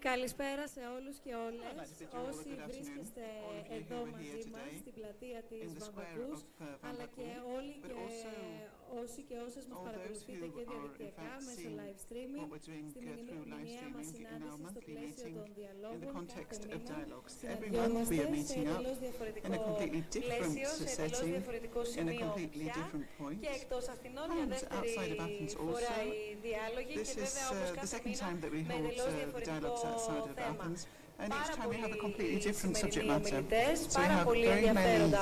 Καλησπέρα σε όλους και όλες. Όσοι βρίσκεστε εδώ μαζί μας στην πλατεία της Βαμβακούς αλλά και όλοι και όσοι και όσες μας παρακολουθείτε και διαδικτυακά μέσω live streaming στη μηνιαία μας συνάντηση στο πλαίσιο των διαλόγων κάθε μήνα συναντιόμαστε σε διαφορετικό πλαίσιο, σε εντελώς διαφορετικό σημείο και εκτός Αθηνών μια δεύτερη φορά οι διάλογοι. Και βέβαια όπως κάθε μήνα με εντελώς διαφορετικό θέμα. and each time we have a completely different subject matter. We have very many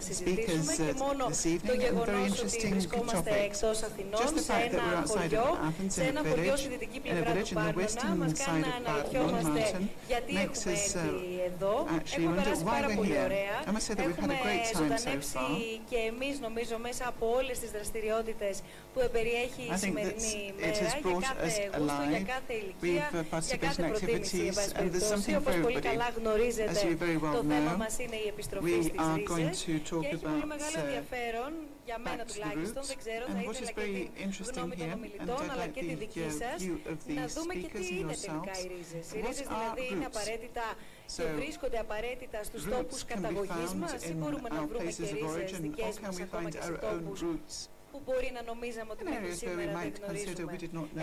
speakers uh, this evening and very interesting topics. Just the fact that we're outside of Athens in a village, in the western side of Parnon Mountain makes us uh, εδώ. Έχουμε περάσει πάρα πολύ here. ωραία. Έχουμε ζωντανέψει so και εμείς νομίζω μέσα από όλες τις δραστηριότητες που περιέχει η σημερινή μέρα για κάθε γούστο, για κάθε ηλικία, για κάθε προτίμηση. Όπως πολύ καλά γνωρίζετε, το θέμα μας είναι η επιστροφή στις ρίζες και έχει πολύ μεγάλο ενδιαφέρον για μένα τουλάχιστον, δεν ξέρω, θα ήθελα και την γνώμη των ομιλητών αλλά και τη δική σας να δούμε και τι είναι τελικά οι ρίζες. Οι ρίζες δηλαδή είναι απαραίτητα so και βρίσκονται απαραίτητα στους τόπους καταγωγής μας ή μπορούμε να βρούμε και ρίζες δικές μας ακόμα και σε τόπους που μπορεί να νομίζαμε ότι μέχρι σήμερα δεν γνωρίζουμε.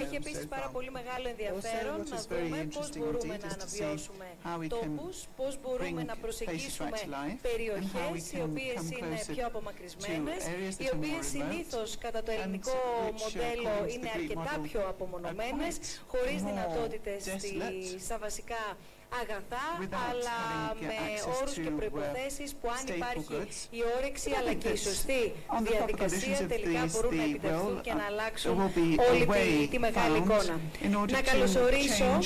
Έχει επίσης so πάρα πολύ μεγάλο ενδιαφέρον να δούμε πώς μπορούμε να αναβιώσουμε τόπους, πώς μπορούμε να προσεγγίσουμε περιοχές οι οποίες είναι πιο απομακρυσμένες, οι οποίες συνήθως κατά το ελληνικό μοντέλο είναι αρκετά πιο απομονωμένες, χωρίς δυνατότητες στα βασικά αγαθά, αλλά με όρους και προϋποθέσεις που αν υπάρχει η όρεξη αλλά και η σωστή διαδικασία τελικά μπορούν να επιτευχθούν και να αλλάξουν όλη τη μεγάλη εικόνα. Να καλωσορίσω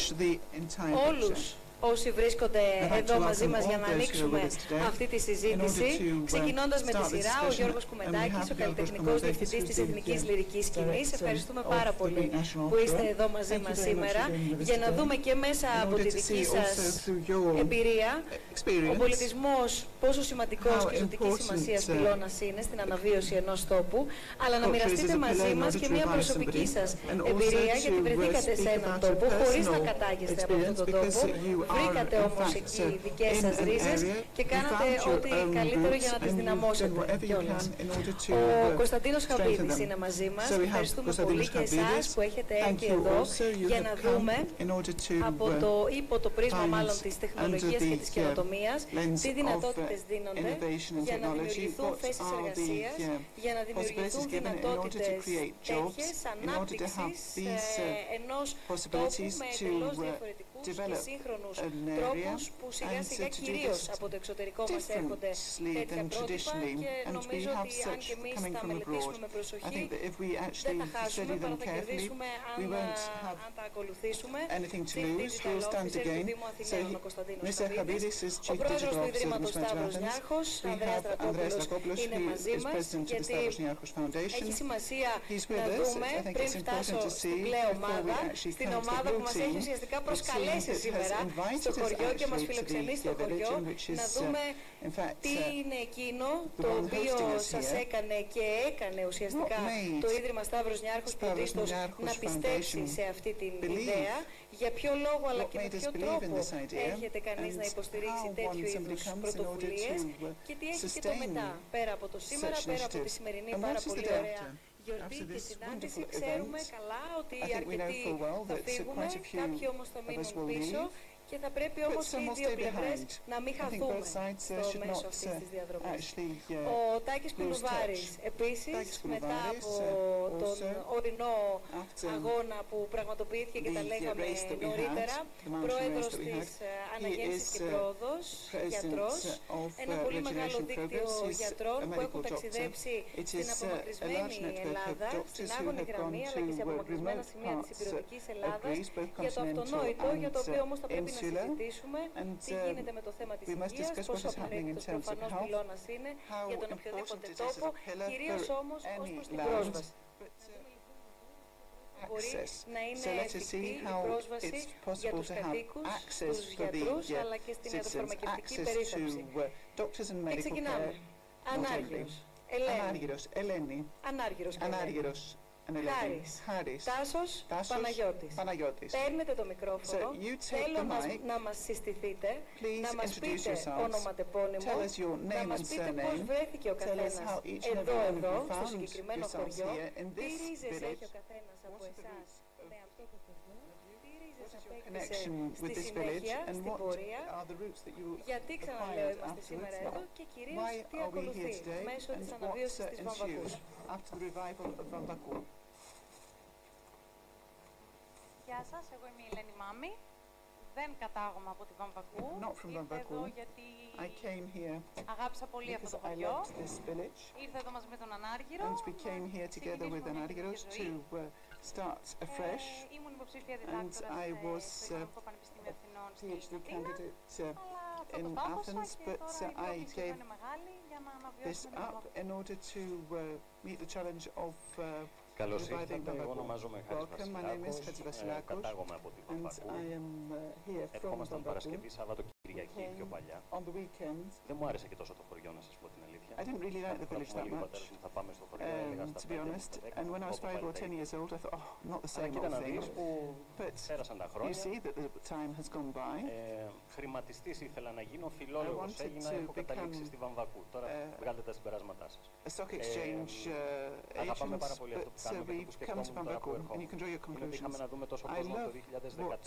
όλους όσοι βρίσκονται εδώ μαζί μας για να ανοίξουμε αυτή τη συζήτηση. Ξεκινώντας με τη σειρά, ο Γιώργος Κουμεντάκης, ο καλλιτεχνικός διευθυντής της Εθνικής Λυρικής Σκηνής. Ευχαριστούμε πάρα πολύ που είστε εδώ μαζί μας σήμερα για να δούμε και μέσα από τη δική σας εμπειρία ο πολιτισμός πόσο σημαντικός και ζωτικής σημασίας πυλώνας είναι στην αναβίωση ενός τόπου, αλλά να μοιραστείτε μαζί μας και μια προσωπική σας εμπειρία γιατί βρεθήκατε σε έναν τόπο χωρίς να κατάγεστε από αυτόν τον τόπο βρήκατε όμως εκεί δικές σας ρίζες και κάνατε ό,τι καλύτερο για να τις δυναμώσετε κιόλας. Ο Κωνσταντίνος Χαμπίδης είναι μαζί μας. Ευχαριστούμε πολύ και εσάς που έχετε έρθει εδώ για να δούμε από το υπό το πρίσμα μάλλον της τεχνολογίας και της καινοτομίας τι δυνατότητες δίνονται για να δημιουργηθούν θέσεις εργασίας, για να δημιουργηθούν δυνατότητες τέτοιες ανάπτυξης ε, ενός τόπου με εντελώς διαφορετικό και σύγχρονους τρόπους που σιγά σιγά κυρίως από το εξωτερικό μας έρχονται τέτοια πρότυπα και νομίζω ότι αν και εμείς τα μελετήσουμε με προσοχή δεν θα χάσουμε παρά θα κερδίσουμε αν, ε, αν τα ακολουθήσουμε ο Κωνσταντίνος Σταβίδης ο πρόεδρος του Ιδρύματος είναι μαζί μας γιατί έχει σημασία πριν φτάσω στην πλέον ομάδα στην ομάδα που μας έχει ουσιαστικά προσκαλέσει καλέσει σήμερα στο χωριό και μας φιλοξενεί στο χωριό να δούμε τι είναι εκείνο το οποίο σας έκανε και έκανε ουσιαστικά το Ίδρυμα Σταύρος Νιάρχος Πρωτίστω να πιστέψει σε αυτή την ιδέα. Για ποιο λόγο αλλά και με ποιο τρόπο έρχεται κανείς να υποστηρίξει τέτοιου είδους πρωτοβουλίες και τι έχει και το μετά πέρα από το σήμερα, πέρα από τη σημερινή πάρα πολύ ωραία Γιορτή και συνάντηση ξέρουμε καλά ότι αρκετοί θα φύγουμε, κάποιοι όμως θα μείνουν πίσω και θα πρέπει όμως οι δύο πλευρές να μην χαθούμε στο μέσο αυτής της διαδρομής. Ο Τάκης Κουλουβάρης επίσης μετά από τον ορεινό αγώνα που πραγματοποιήθηκε και τα λέγαμε νωρίτερα, πρόεδρος της ε, Αναγέννησης και Πρόοδος, γιατρός, ένα πολύ μεγάλο δίκτυο γιατρών που έχουν ταξιδέψει στην απομακρυσμένη Ελλάδα, στην άγωνη γραμμή αλλά και σε απομακρυσμένα σημεία της υπηρετικής Ελλάδας για το αυτονόητο, για το οποίο όμως θα πρέπει να Chile and uh, we must discuss what is happening in terms of health, how important it is as a pillar for any land. Access. So let us see how it's possible to have access for the uh, citizens, access to uh, doctors and medical care. Ανάργυρος. Ελένη. Ανάργυρος. Ανάργυρος and Eleni. Χάρης. Χάρης. Τάσος, Τάσος Παναγιώτης. Παναγιώτης. Παίρνετε το μικρόφωνο. So, you take Θέλω the να, mic. να μας συστηθείτε, Please να μας introduce πείτε yourselves. ονοματεπώνυμο, Tell us your να name μας and πείτε πώς surname. βρέθηκε ο Tell us καθένας how each and εδώ, every one of εδώ, you στο found συγκεκριμένο yourselves χωριό. here in Τι this ρίζες village. έχει ο καθένας από What are the εσάς roots of με αυτό το χωριό. Τι ρίζες What is your απέκτησε connection with στη this village συνέχεια, and στην what πορεία. are the roots that you Γιατί ξαναλέω acquired είμαστε σήμερα afterwards? εδώ και κυρίως Why τι are we ακολουθεί here today μέσω and της what αναβίωσης uh, της Βαμβακού. ensued after the revival of Vambaku? Γεια σας, εγώ είμαι η Ελένη Μάμη. Δεν κατάγομαι από τη Βαμβακού. Not from Ήρθα Vamvaku. εδώ γιατί I came here αγάπησα πολύ αυτό because το I χωριό. loved this village Ήρθα εδώ μαζί με τον Ανάργυρο. and we came here να together with ξεκινήσουμε μια Anargyros καινούργια to ζωή. uh, start afresh. Ε, ήμουν υποψήφια διδάκτορας I ε, was, στο uh, Οικονομικό Πανεπιστήμιο Αθηνών στην PhD Αθήνα. candidate uh, Αλλά αυτό in το στάφωσα Athens, και but, τώρα uh, η I πρόκληση gave είναι μεγάλη για να this αναβιώσουμε την up Βαμβακού. in order to uh, meet the challenge of uh, Καλώς Reviving ήρθατε. Εγώ Vamvaku. ονομάζομαι Χάρης Welcome, my name is Βασιλάκος. Χάρης Ε, Βασιλάκος, Κατάγομαι από τη and Βαμβακού. I am uh, here from Ερχόμασταν Vambaku. Παρασκευή, Σάββατο και Κυριακή πιο Came παλιά. on the weekends. Δεν μου άρεσε και τόσο το χωριό, να σας πω την αλήθεια. I didn't really like the Τώρα village που είμαι that λίγο much. πατέρας μου, θα πάμε στο χωριό, έλεγα Um, στα to be πέντε μου, honest, στα δέκα and μου, when I was πω, πω, five or πάλι τα ten ίδια. years old, I thought, oh, not the Αλλά same κοίτα old να thing. δεις που But πέρασαν τα you χρόνια. see that the time has gone by. Ε, χρηματιστής ήθελα να γίνω, φιλόλογος wanted έγινα, to έχω καταλήξει become, στη Βαμβακού. Τώρα ε, βγάλτε τα συμπεράσματά σας. A stock exchange uh, αγαπάμε agents, πάρα πολύ αυτό που but uh, κάνουμε και που we've come to σκεφτόμουν τώρα που Vambaku, and you ερχόμουν. can draw your Είναι ότι είχαμε conclusions. να δούμε τόσο I κόσμο από love το what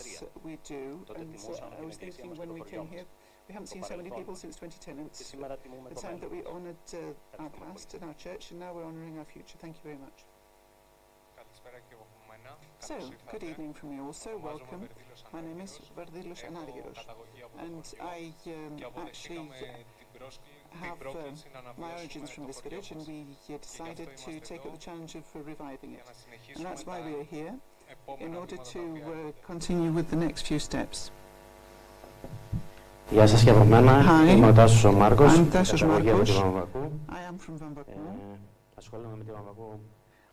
2013. we do, Τότε and τιμούσαμε uh, I την was εκκλησία thinking μας when στο we χωριό long here. We haven't seen so many people since 2010, and it's the time that we honoured uh, our past and our church, and now we're honouring our future. Thank you very much. So, good evening from me also. Welcome. My name is Vardilos Anargyros, and I um, actually have um, my origins from this village, and we uh, decided to take up the challenge of uh, reviving it. And that's why we are here, in order to uh, continue with the next few steps. Γεια σας και από μένα. Hi. Είμαι ο Τάσος ο Μάρκος. I'm Τάσος καταγωγή από τη Μάρκος. Βαμβακού. I am from Vambaku. Ε, ασχολούμαι με τη Βαμβακού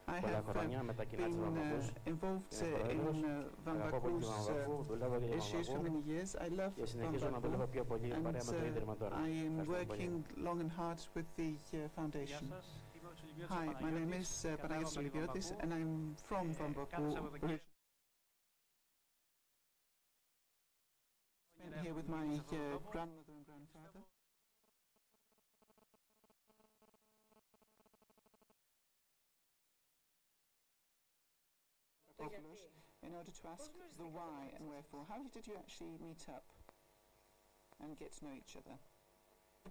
I πολλά have uh, χρόνια με τα κοινά της been Βαμβακούς. uh, involved Είμαι uh, in πρόεδρος. uh, Αγαπώ πολύ τη Vambaku's uh, Βαμβακού, δουλεύω για τη issues for Βαμβακού many years. I love και συνεχίζω να Vambaku, δουλεύω πιο πολύ παρέα and με το uh, Ίδρυμα τώρα. I am Ευχαριστούμε πολύ. working long and hard with the uh, Γεια foundation. σας, είμαι ο Τσιλιβιώτης Hi, my name Παναγιώτης, is uh, κατάγομαι Panagiotis από τη Oliviotis, Βαμβακού. and I'm from Ε, Vambaku. Here with my uh, grandmother and grandfather. in order to ask the why and wherefore. How did you actually meet up and get to know each other? I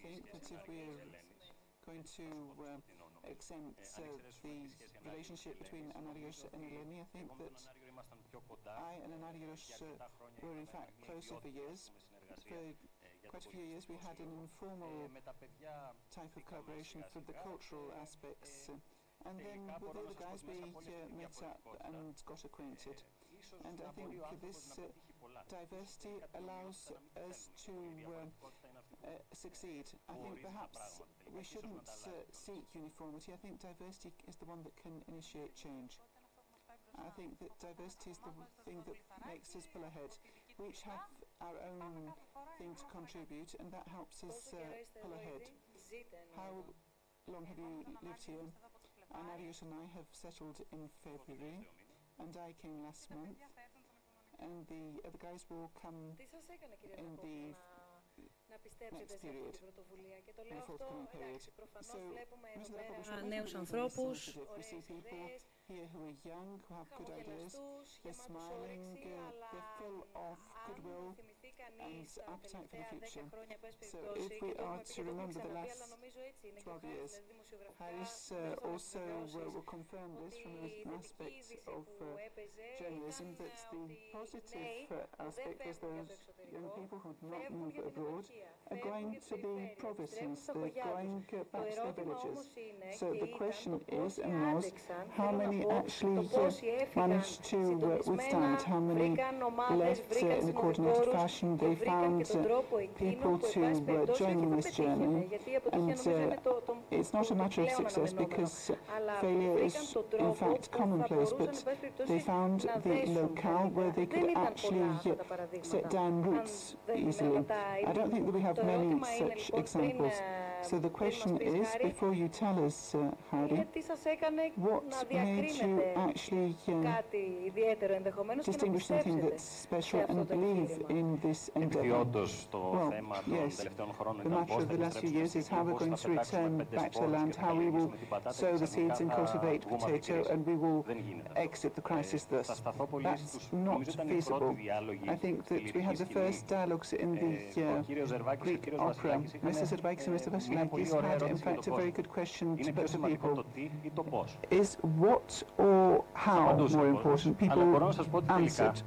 think that if we're going to uh, exempt uh, the relationship between Anargyros and Eleni, I think that I and Anargyros uh, were in fact closer for years. For quite a few years we had an informal type of collaboration for the cultural aspects. Uh, and then with the guys we uh, met up and got acquainted. And I think this uh, diversity allows us to uh, uh succeed. I think perhaps we shouldn't uh, seek uniformity. I think diversity is the one that can initiate change. I think that diversity is the thing that makes us pull ahead. We each have our own thing to contribute, and that helps us uh, pull ahead. How long have you lived here? Anargyros and I have settled in February, and I came last month. And the other guys will come in the next period. σε αυτή here who are young, who have good ideas, they're smiling, they're, they're full of goodwill his appetite for the future. So if we are to remember the last 12 years, Harris uh, also will, confirm this from an aspect of uh, journalism that the positive uh, aspect is those young people who do not move abroad are going to the provinces, they're going uh, back to their villages. So the question is and was how many actually managed to uh, withstand, how many left in a coordinated fashion they found people to join in this journey. And uh, it's not a matter of success because failure is in fact commonplace, but they found the locale where they could actually set down roots easily. I don't think that we have many such examples. So the question is, before you tell us, uh, Harry, what made you actually uh, distinguish something that's special and believe in this endeavor? Well, yes, the matter of the last few years is how we're going to return back to the land, how we will sow the seeds and cultivate potato, and we will exit the crisis thus. That's not feasible. I think that we had the first dialogues in the uh, Greek opera. Mr. Zervakis and Mr. Vassilopoulos like this had, in fact, a very good question to put to people, is what or how more important? People answered.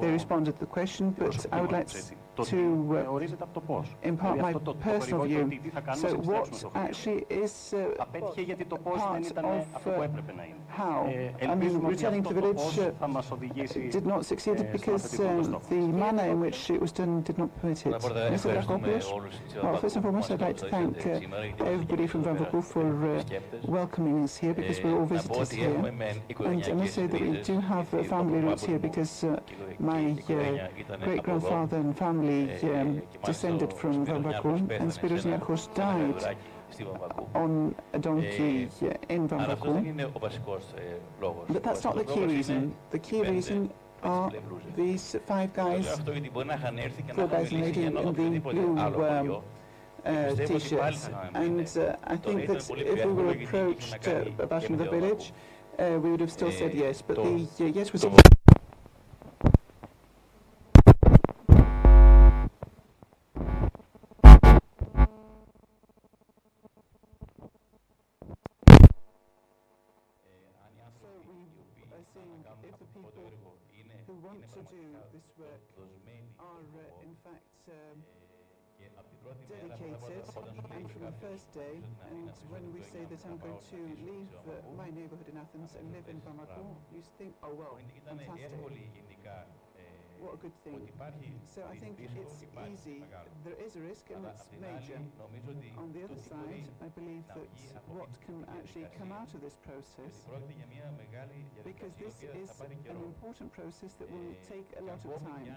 They responded to the question, but I would like to to uh, impart my personal view. So what actually is uh, part of uh, how, I mean, returning to the village uh, did not succeed because uh, the manner in which it was done did not permit it. Mr. Dracopoulos, well, first and foremost, I'd like to thank uh, everybody from Vamvakou for welcoming us here because we're all visitors here. And I must say that we do have family roots here because my great-grandfather and family um, descended from Vanvaku, and Spiros Niarchos died on a donkey uh, in Αλλά αυτός δεν Vanvaku. είναι ο βασικός ε, λόγος. But that's not the key reason. The key reason are these five Το λέω guys, αυτό γιατί μπορεί να είχαν έρθει και να four είχαν guys and μιλήσει για lady ένα in the οποιοδήποτε blue άλλο um, χωριό. uh, πιστεύω ότι πάλι t-shirts. θα And μείνει. uh, I Το think να ήταν that πολύ if πιο we εύκολο were γιατί approached είχε να κάνει uh, back και from με the το village, uh, we would have still said Ε, yes. But το- the uh, yes was if the people who want to do this work are uh, in fact um, dedicated and from the first day and when we say that I'm going to leave uh, my neighborhood in Athens and live in Vamvakou, you think, oh well, fantastic what a good thing. So I think it's easy. There is a risk and it's major. On the other side, I believe that what can actually come out of this process, because this is an important process that will take a lot of time.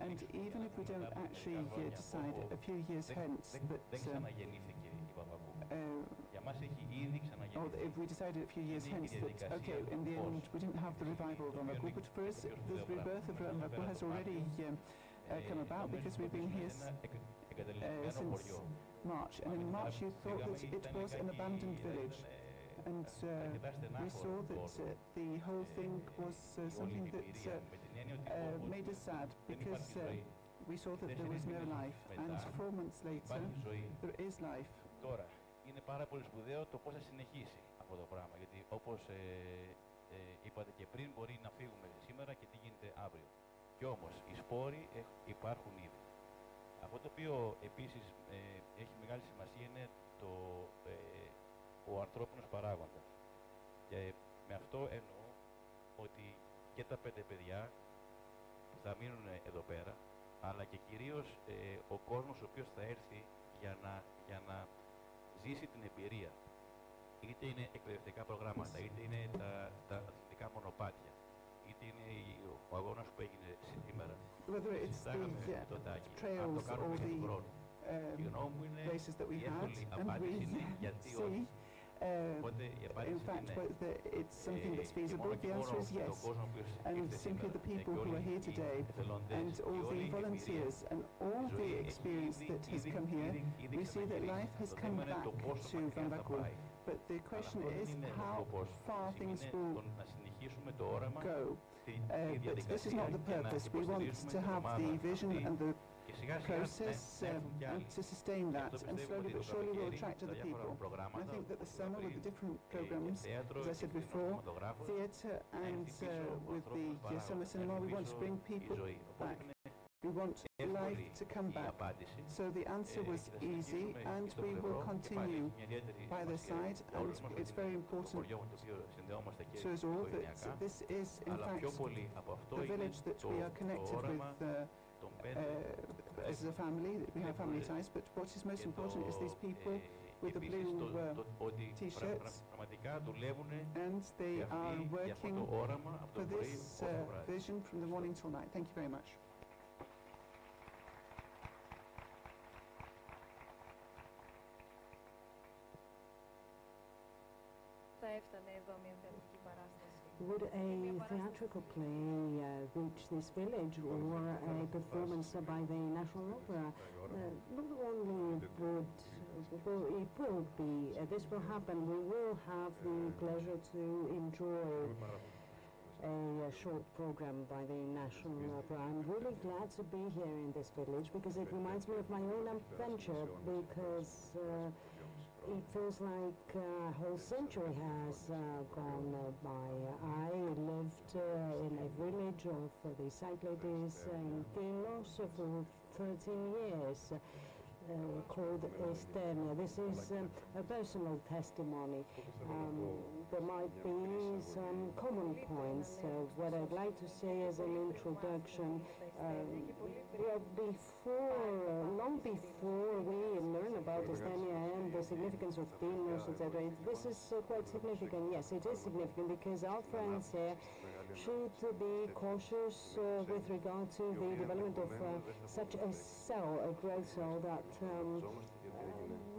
And even if we don't actually uh, decide a few years hence that uh, or. Oh, if we decided a few years hence that, okay, in the end we didn't have the revival of Vamvakou, but first the rebirth of Vamvakou has already um, uh, come about because we've been here uh, since March. And in March you thought that it was an abandoned village and uh, we saw that uh, the whole thing was uh, something that made us sad because we saw that there was no life and four months later there is life. Τώρα, είναι πάρα πολύ σπουδαίο το πώς θα συνεχίσει αυτό το πράγμα. Γιατί όπως ε, ε, είπατε και πριν, μπορεί να φύγουμε σήμερα και τι γίνεται αύριο. Κι όμως, οι σπόροι έχ- υπάρχουν ήδη. Αυτό το οποίο επίσης ε, έχει μεγάλη σημασία είναι το, ε, ο ανθρώπινος παράγοντας. Και με αυτό εννοώ ότι και τα πέντε παιδιά που θα μείνουν εδώ πέρα, αλλά και κυρίως ε, ο κόσμος ο οποίος θα έρθει για να, για να ζήσει την εμπειρία. Είτε είναι εκπαιδευτικά προγράμματα, είτε είναι τα, τα αθλητικά μονοπάτια, είτε είναι η- ο αγώνας που έγινε σήμερα. Whether it's the Συζητάγαμε uh, με τον Τάκη, αν το trails κάνουμε or για τον the χρόνο. Η um, γνώμη μου είναι places that we η had, εύκολη and απάντηση είναι we γιατί see όχι. Uh, in fact, it's something that's feasible? The answer is yes. And simply the people who are here today, and all the volunteers, and all the experience that has come here, we see that life has come back to Vamvakou. But the question is how far things will go. Uh, but this is not the purpose. We want to have the vision and the process um, to sustain that, and slowly but surely will attract other people. And I think that the summer with the different programs, as I said before, theatre and uh, with the uh, summer cinema, we want to bring people back. We want life to come back. So the answer was easy, and we will continue by their side, and it's very important to us all that this is, in fact, the village that we are connected with. Uh, uh, as a family, we have family ties, but what is most important is these people with the blue uh, t-shirts and they are working for this uh, vision from the morning till night. Thank you very much. Would a theatrical play uh, reach this village or a performance by the National Opera? Uh, not only would well, it will be, uh, this will happen, we will have the pleasure to enjoy a, uh short program by the National Opera. I'm really glad to be here in this village because it reminds me of my own adventure because uh, it feels like uh, a whole century has uh, gone uh, by. I lived uh, in a village of the Cyclades in Tinos for 13 years. Uh, called Isternia. This is um, a personal testimony. Um, there might be some common points. Uh, what I'd like to say as an introduction, um, well, before, uh, long before we learn about Isternia and the significance of Tinos, etc., this is uh, quite significant. Yes, it is significant because our friends here should be cautious uh, with regard to the development of uh, such a cell, a growth cell that um,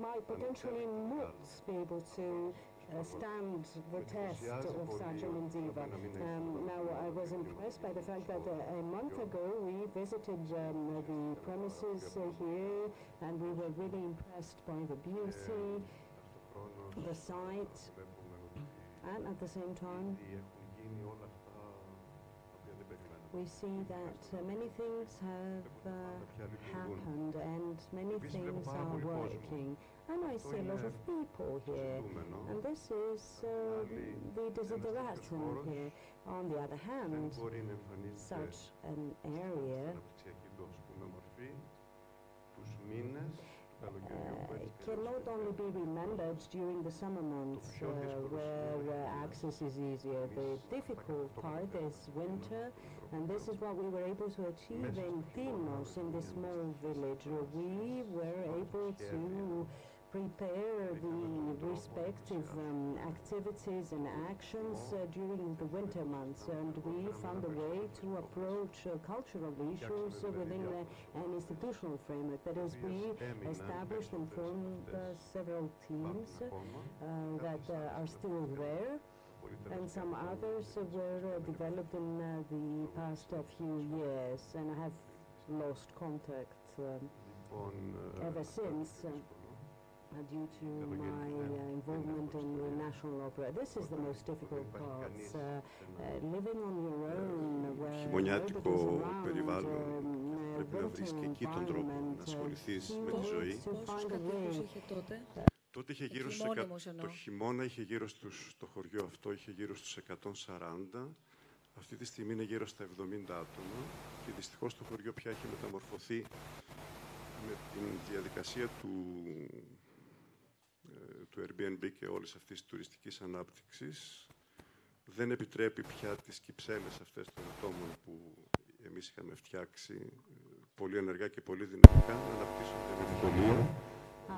might potentially not be able to uh, stand the test of such an endeavor. Um, now, I was impressed by the fact that uh, a month ago we visited um, the premises uh, here and we were really impressed by the beauty, the site, and at the same time we see that uh, many things have uh, happened and many things are working. And I see a lot of people here. And this is uh, the desideratum here. On the other hand, such an area uh, cannot only be remembered during the summer months uh, where uh, access is easier. The difficult part is winter, and this is what we were able to achieve in Tinos, in this small village. We were able to prepare the respective um, activities and actions uh, during the winter months and we found a way to approach uh, cultural issues uh, within uh, an institutional framework. That is, we established and formed uh, several teams uh, that uh, are still there. And some others uh, were uh, developed in uh, the past uh, few years and I have lost contact um, ever since uh, due to my uh, involvement in the National Opera. This is the most difficult part. Uh, uh, living on your own, where χειμωνιάτικο nobody's around, περιβάλλον um, uh, πρέπει να βρεις και εκεί τον τρόπο environment, να uh, ασχοληθείς you με τη need ζωή. to Πόσους find a κατοίκους way είχε τότε; Τότε είχε γύρω στους χειμώνιμος εκα- εννοώ. το χειμώνα είχε γύρω στους, το χωριό αυτό είχε γύρω στους 140. Αυτή τη στιγμή είναι γύρω στα 70 άτομα και δυστυχώς το χωριό πια έχει μεταμορφωθεί με την διαδικασία του, ε, του Airbnb και όλης αυτής της τουριστικής ανάπτυξης. Δεν επιτρέπει πια τις κυψέλες αυτές των ατόμων που εμείς είχαμε φτιάξει ε, πολύ ενεργά και πολύ δυναμικά να αναπτύσσονται με ευκολία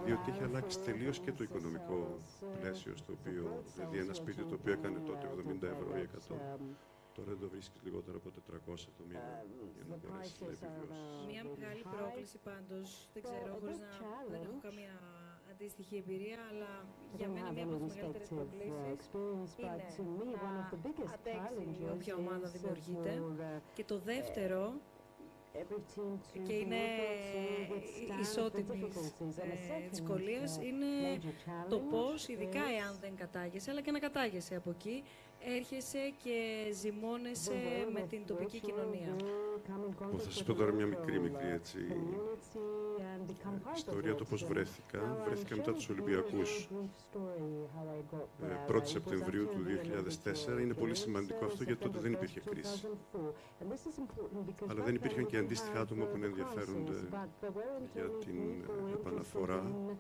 διότι είχε αλλάξει τελείως και το οικονομικό πλαίσιο στο οποίο, δηλαδή ένα σπίτι το οποίο έκανε τότε 70 ευρώ ή 100, τώρα δεν το βρίσκεις λιγότερο από 400 το μήνα για να μπορέσεις να επιβιώσεις. Μια μεγάλη πρόκληση πάντως, δεν ξέρω, χωρίς να δεν έχω καμία αντίστοιχη εμπειρία, αλλά για μένα μια από τις μεγαλύτερες προκλήσεις είναι να αντέξεις όποια ομάδα δημιουργείται. Και το δεύτερο, και είναι ισότιμης ε, δυσκολίας, είναι το πώς, ειδικά εάν δεν κατάγεσαι, αλλά και να κατάγεσαι από εκεί, έρχεσαι και ζυμώνεσαι με την τοπική κοινωνία. Εγώ θα σας πω τώρα μια μικρή μικρή έτσι ιστορία το πώς βρέθηκα. Βρέθηκα μετά τους Ολυμπιακούς ε, 1η Σεπτεμβρίου του 2004. Είναι πολύ σημαντικό αυτό γιατί τότε δεν υπήρχε κρίση. Αλλά δεν υπήρχαν και αντίστοιχα άτομα που να ενδιαφέρονται για την ε, επαναφορά ε,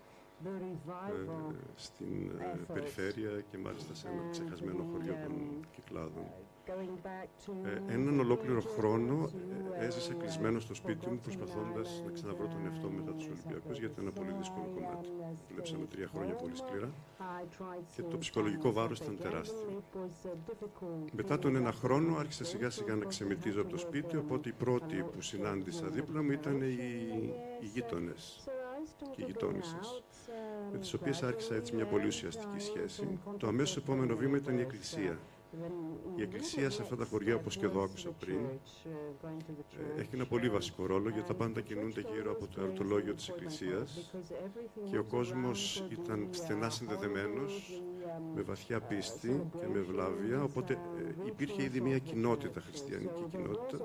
στην ε, περιφέρεια και μάλιστα σε ένα ξεχασμένο χωριό των Κυκλάδων. Ε, έναν ολόκληρο χρόνο ε, έζησα κλεισμένο στο σπίτι μου προσπαθώντας να ξαναβρω τον εαυτό μου μετά τους Ολυμπιακούς γιατί ήταν ένα πολύ δύσκολο κομμάτι. Δουλέψαμε τρία χρόνια πολύ σκληρά και το ψυχολογικό βάρος ήταν τεράστιο. Μετά τον ένα χρόνο άρχισα σιγά σιγά να ξεμετίζω από το σπίτι οπότε οι πρώτοι που συνάντησα δίπλα μου ήταν οι, οι γείτονες και οι γειτόνισσες. με τις οποίες άρχισα έτσι μια πολύ ουσιαστική σχέση. Το αμέσως επόμενο βήμα ήταν η Εκκλησία. Η Εκκλησία σε αυτά τα χωριά, όπως και εδώ άκουσα πριν, ε, έχει ένα πολύ βασικό ρόλο γιατί τα πάντα κινούνται γύρω από το ερωτολόγιο της Εκκλησίας και ο κόσμος ήταν στενά συνδεδεμένος με βαθιά πίστη και με ευλάβεια, οπότε ε, υπήρχε ήδη μια κοινότητα, χριστιανική κοινότητα,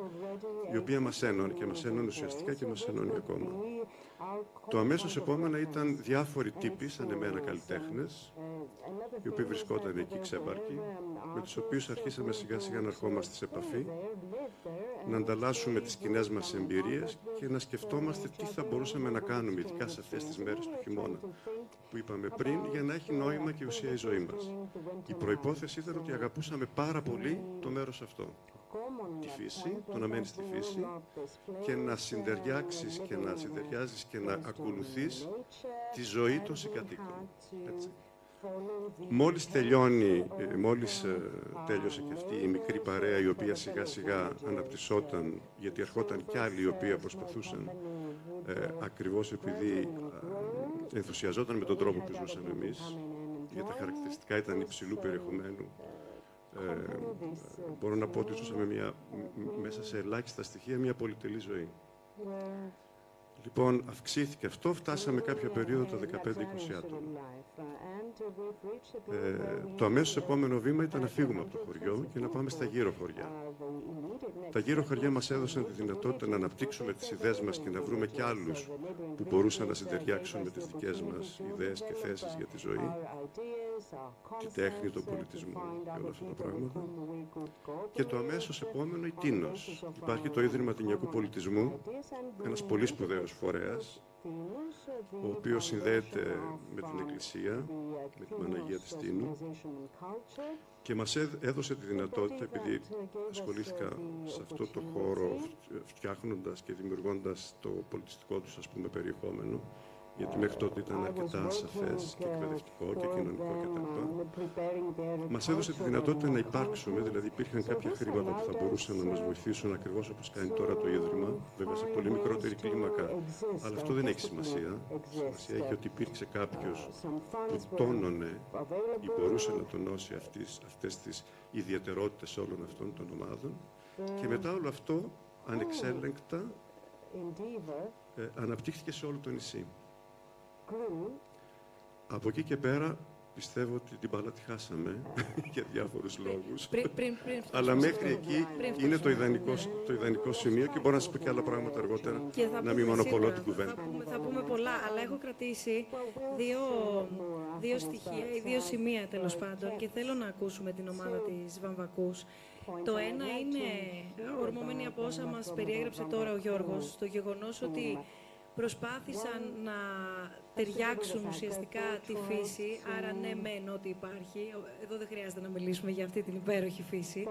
η οποία μας ένωνε και μας ένωνε ουσιαστικά και μας ένωνε ακόμα. Το αμέσως επόμενο ήταν διάφοροι τύποι, σαν εμένα καλλιτέχνες, οι οποίοι βρισκόταν εκεί ξέμπαρκοι, με τους οποίους αρχίσαμε σιγά σιγά να ερχόμαστε σε επαφή, να ανταλλάσσουμε τις κοινέ μας εμπειρίες και να σκεφτόμαστε τι θα μπορούσαμε να κάνουμε, ειδικά σε αυτές τις μέρες του χειμώνα, που είπαμε πριν, για να έχει νόημα και ουσία η ζωή μας. Η προϋπόθεση ήταν ότι αγαπούσαμε πάρα πολύ το μέρος αυτό τη φύση, το να μένεις στη φύση και να συντεριάξεις και να συντεριάζεις και να ακολουθείς τη ζωή των συγκατοίκων. Έτσι. Μόλις τελειώνει, ε, μόλις ε, τέλειωσε και αυτή η μικρή παρέα η οποία σιγά σιγά αναπτυσσόταν γιατί ερχόταν κι άλλοι οι οποίοι προσπαθούσαν ε, ακριβώς επειδή ε, ενθουσιαζόταν με τον τρόπο που ζούσαμε εμείς γιατί τα χαρακτηριστικά ήταν υψηλού περιεχομένου ε, μπορώ να πω ότι ζούσαμε μια, μέσα σε ελάχιστα στοιχεία μια πολυτελή ζωή. Λοιπόν, αυξήθηκε αυτό, φτάσαμε κάποια περίοδο τα 15-20 άτομα. Ε, το αμέσως επόμενο βήμα ήταν να φύγουμε από το χωριό και να πάμε στα γύρω χωριά. Τα γύρω χωριά μας έδωσαν τη δυνατότητα να αναπτύξουμε τις ιδέες μας και να βρούμε κι άλλους που μπορούσαν να συντεριάξουν με τις δικές μας ιδέες και θέσεις για τη ζωή, τη τέχνη, τον πολιτισμό και όλα αυτά τα πράγματα. Και το αμέσως επόμενο η Τίνος. Υπάρχει το Ίδρυμα Τινιακού Πολιτισμού, ένας πολύ σπουδαίος φορέας, ο οποίος συνδέεται με την Εκκλησία, με την Παναγία της Τίνου και μας έδωσε τη δυνατότητα, επειδή ασχολήθηκα σε αυτό το χώρο φτιάχνοντας και δημιουργώντας το πολιτιστικό τους ας πούμε περιεχόμενο, γιατί μέχρι τότε ήταν αρκετά σαφές και εκπαιδευτικό και κοινωνικό κτλ. Μας έδωσε τη δυνατότητα να υπάρξουμε, δηλαδή υπήρχαν κάποια χρήματα που θα μπορούσαν να μας βοηθήσουν ακριβώς όπως κάνει τώρα το Ίδρυμα, βέβαια σε πολύ μικρότερη κλίμακα. Αλλά αυτό δεν έχει σημασία. Σημασία έχει ότι υπήρξε κάποιος που τόνωνε ή μπορούσε να τονώσει αυτές τις ιδιαιτερότητες όλων αυτών των ομάδων. Και μετά όλο αυτό, ανεξέλεγκτα, ε, αναπτύχθηκε σε όλο το νησί. Από εκεί και πέρα πιστεύω ότι την μπάλα τη χάσαμε για διάφορους λόγους. Αλλά μέχρι εκεί είναι το ιδανικό, το ιδανικό σημείο και μπορώ να σας πω και άλλα πράγματα αργότερα, να μην μονοπολώ την κουβέντα. Θα πούμε, θα πούμε πολλά, αλλά έχω κρατήσει δύο, δύο στοιχεία ή δύο σημεία τέλος πάντων και θέλω να ακούσουμε την ομάδα της Βαμβακούς. Το ένα είναι ορμόμενοι από όσα μας περιέγραψε τώρα ο Γιώργος, το γεγονός ότι προσπάθησαν να ταιριάξουν ουσιαστικά τη φύση, άρα ναι μεν ότι υπάρχει, εδώ δεν χρειάζεται να μιλήσουμε για αυτή την υπέροχη φύση,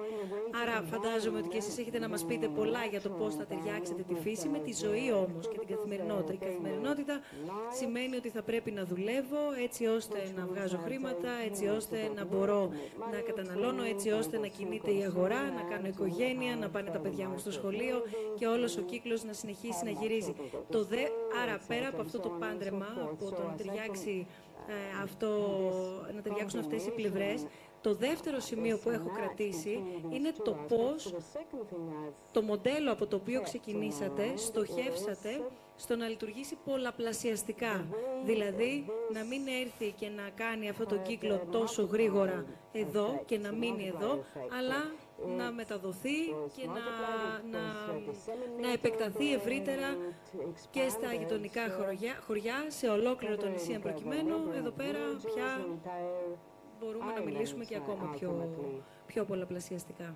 άρα φαντάζομαι ότι και εσείς έχετε να μας πείτε πολλά για το πώς θα ταιριάξετε τη φύση, με τη ζωή όμως και την καθημερινότητα. Η καθημερινότητα σημαίνει ότι θα πρέπει να δουλεύω έτσι ώστε να βγάζω χρήματα, έτσι ώστε να μπορώ να καταναλώνω, έτσι ώστε να κινείται η αγορά, να κάνω οικογένεια, να πάνε τα παιδιά μου στο σχολείο και όλος ο κύκλος να συνεχίσει να γυρίζει. Το δε, άρα πέρα από αυτό το πάντρεμα, από το να ταιριάξει ε, αυτό, να ταιριάξουν αυτές οι πλευρές. Το δεύτερο σημείο που έχω κρατήσει είναι το πώς το μοντέλο από το οποίο ξεκινήσατε, στοχεύσατε στο να λειτουργήσει πολλαπλασιαστικά. Δηλαδή, να μην έρθει και να κάνει αυτό το κύκλο τόσο γρήγορα εδώ και να μείνει εδώ, αλλά να μεταδοθεί και να, να, να επεκταθεί ευρύτερα και στα γειτονικά χωριά, χωριά σε ολόκληρο το νησί προκειμένου. Εδώ πέρα πια μπορούμε να μιλήσουμε και ακόμα πιο, πιο πολλαπλασιαστικά.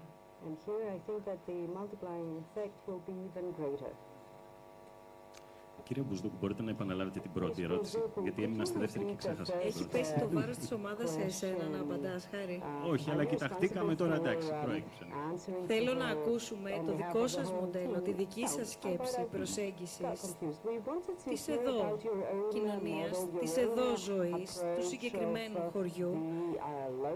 Κύριε Μπουσδούκ, μπορείτε να επαναλάβετε την πρώτη ερώτηση, γιατί έμεινα στη δεύτερη και ξέχασα. Έχεις πέσει το βάρος της ομάδας σε εσένα να απαντάς, Χάρη. Όχι, αλλά κοιταχτήκαμε τώρα, εντάξει, προέκυψε. Θέλω να ακούσουμε το δικό σας μοντέλο, τη δική σας σκέψη, προσέγγισης της εδώ κοινωνίας, της εδώ ζωής, του συγκεκριμένου χωριού,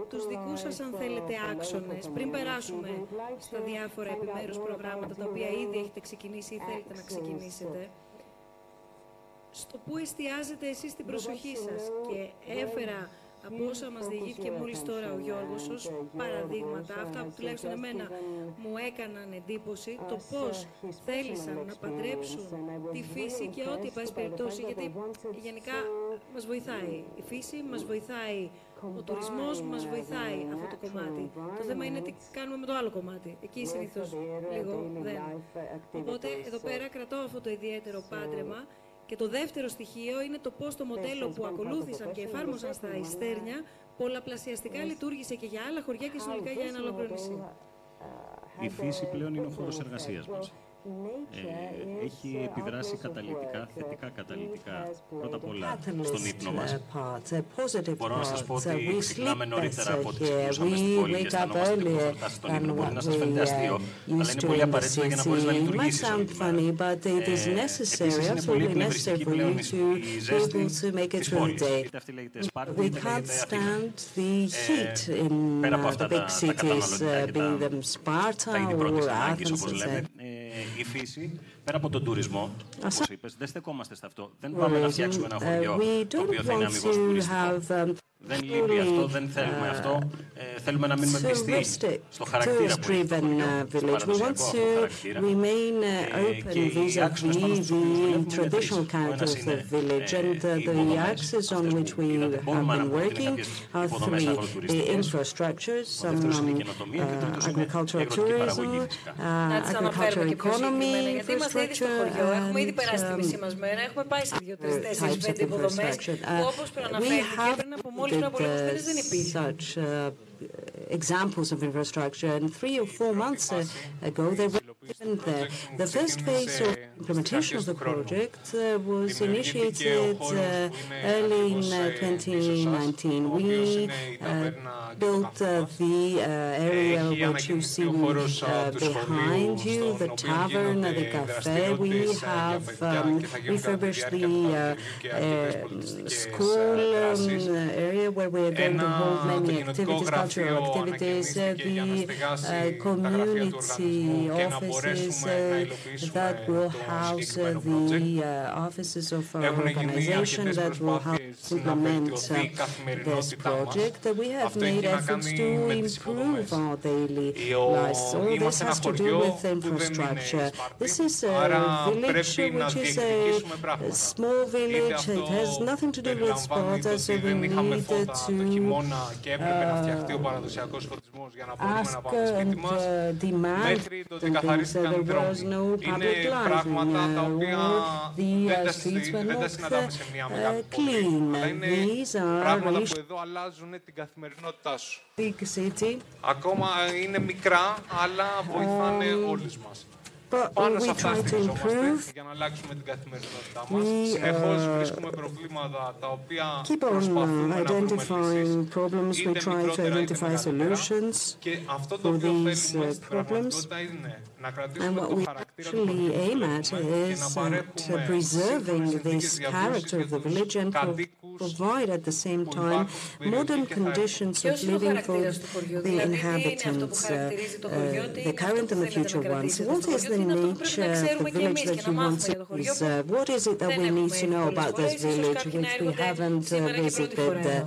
τους δικούς σας, αν θέλετε, άξονες, πριν περάσουμε στα διάφορα επιμέρους προγράμματα τα οποία ήδη έχετε ξεκινήσει ή θέλετε να ξεκινήσετε στο πού εστιάζετε εσείς την προσοχή σας και έφερα από όσα μας διηγήθηκε μόλις τώρα ο Γιώργος ως παραδείγματα, αυτά που τουλάχιστον εμένα μου έκαναν εντύπωση, το πώς θέλησαν να παντρέψουν τη φύση και ό,τι πάση περιπτώσει, γιατί γενικά μας βοηθάει η φύση, μας βοηθάει ο τουρισμός, μας βοηθάει αυτό το κομμάτι. Το θέμα είναι τι κάνουμε με το άλλο κομμάτι. Εκεί συνήθως λίγο δεν. Οπότε εδώ πέρα κρατώ αυτό το ιδιαίτερο πάντρεμα και το δεύτερο στοιχείο είναι το πώς το μοντέλο που ακολούθησαν και εφάρμοσαν στα Ιστέρνια πολλαπλασιαστικά λειτουργήσε και για άλλα χωριά και συνολικά για ένα ολόκληρο νησί. Η φύση πλέον είναι ο χώρος εργασίας μας. Ε, έχει επιδράσει καταλητικά, θετικά καταλητικά, πρώτα απ' όλα στον ύπνο μας. Μπορώ να σας πω ότι ξυπνάμε νωρίτερα από ό,τι ξυπνούσαμε στην πόλη και αισθανόμαστε λίγο φορτάσει στον ύπνο. Μπορεί να σας φαίνεται αστείο, αλλά είναι πολύ απαραίτητο για να μπορείς να λειτουργήσεις ο ύπνος. Ε, επίσης είναι πολύ εκνευριστική πλέον η ζέστη της πόλης. Είτε αυτή λέγεται Σπάρτη, είτε λέγεται Αθήνα. Ε, πέρα από αυτά τα, τα καταναλωτικά και τα, τα είδη πρώτης ανάγκης, όπως λέμε, η φύση, πέρα από τον τουρισμό, όπως είπες, δεν στεκόμαστε σε αυτό. Δεν πάμε να φτιάξουμε ένα χωριό το οποίο θα είναι αμυγός τουριστικό. Δεν λείπει αυτό, δεν θέλουμε αυτό. Ε, θέλουμε να μείνουμε πιστοί στο χαρακτήρα που έχει το χωριό, στο παραδοσιακό χαρακτήρα. Ε, και οι άξονες πάνω στους οποίους δουλεύουμε είναι τρεις. Ο ένας είναι ε, οι υποδομές, αυτές που είδατε, μπορούμε να πούμε είναι κάποιες υποδομές αγροτουριστικές. Ο δεύτερος είναι η καινοτομία και τρίτος είναι η αγροτική παραγωγή φυσικά. Να τις αναφέρουμε και πιο συγκεκριμένα, γιατί είμαστε ήδη στο χωριό, έχουμε ήδη περάσει τη μισή μας μέρα, έχουμε πάει σε δύο, τρεις, τέσσερις, πέντε υποδομές, που όπως προαναφέρθηκε πριν από μόλις with uh, such uh, examples of infrastructure. And three or four months uh, ago, there were there. The first phase of implementation of the project uh, was initiated uh, early in 2019. We built the area which you see behind you, the tavern, the cafe. We have um, refurbished the school um, area where we are going to hold many activities, cultural activities, the uh, community offices uh, that will house uh, the offices of our organization that will help implement this project. We have made efforts to improve our daily lives. All this has to do with infrastructure. This is a village which is a small village. It has nothing to do with sports, so we need to ask and uh, demand Είναι πράγματα τα οποία δεν τα συναντάμε σε μία μεγάλη. Είναι πράγματα που εδώ αλλάζουν την καθημερινότητά σου. Ακόμα είναι μικρά, αλλά βοηθάνε όλους μας. but will we try to improve? We uh, keep on uh, identifying problems, we try to identify solutions for these uh, problems. And what we actually aim at is at uh, preserving this character of the village and provide at the same time modern conditions of living for the inhabitants, uh, uh the current and the future ones. What is the nature of the village uh, that you want to preserve. What is it that we need to know about this village which we haven't uh, visited uh,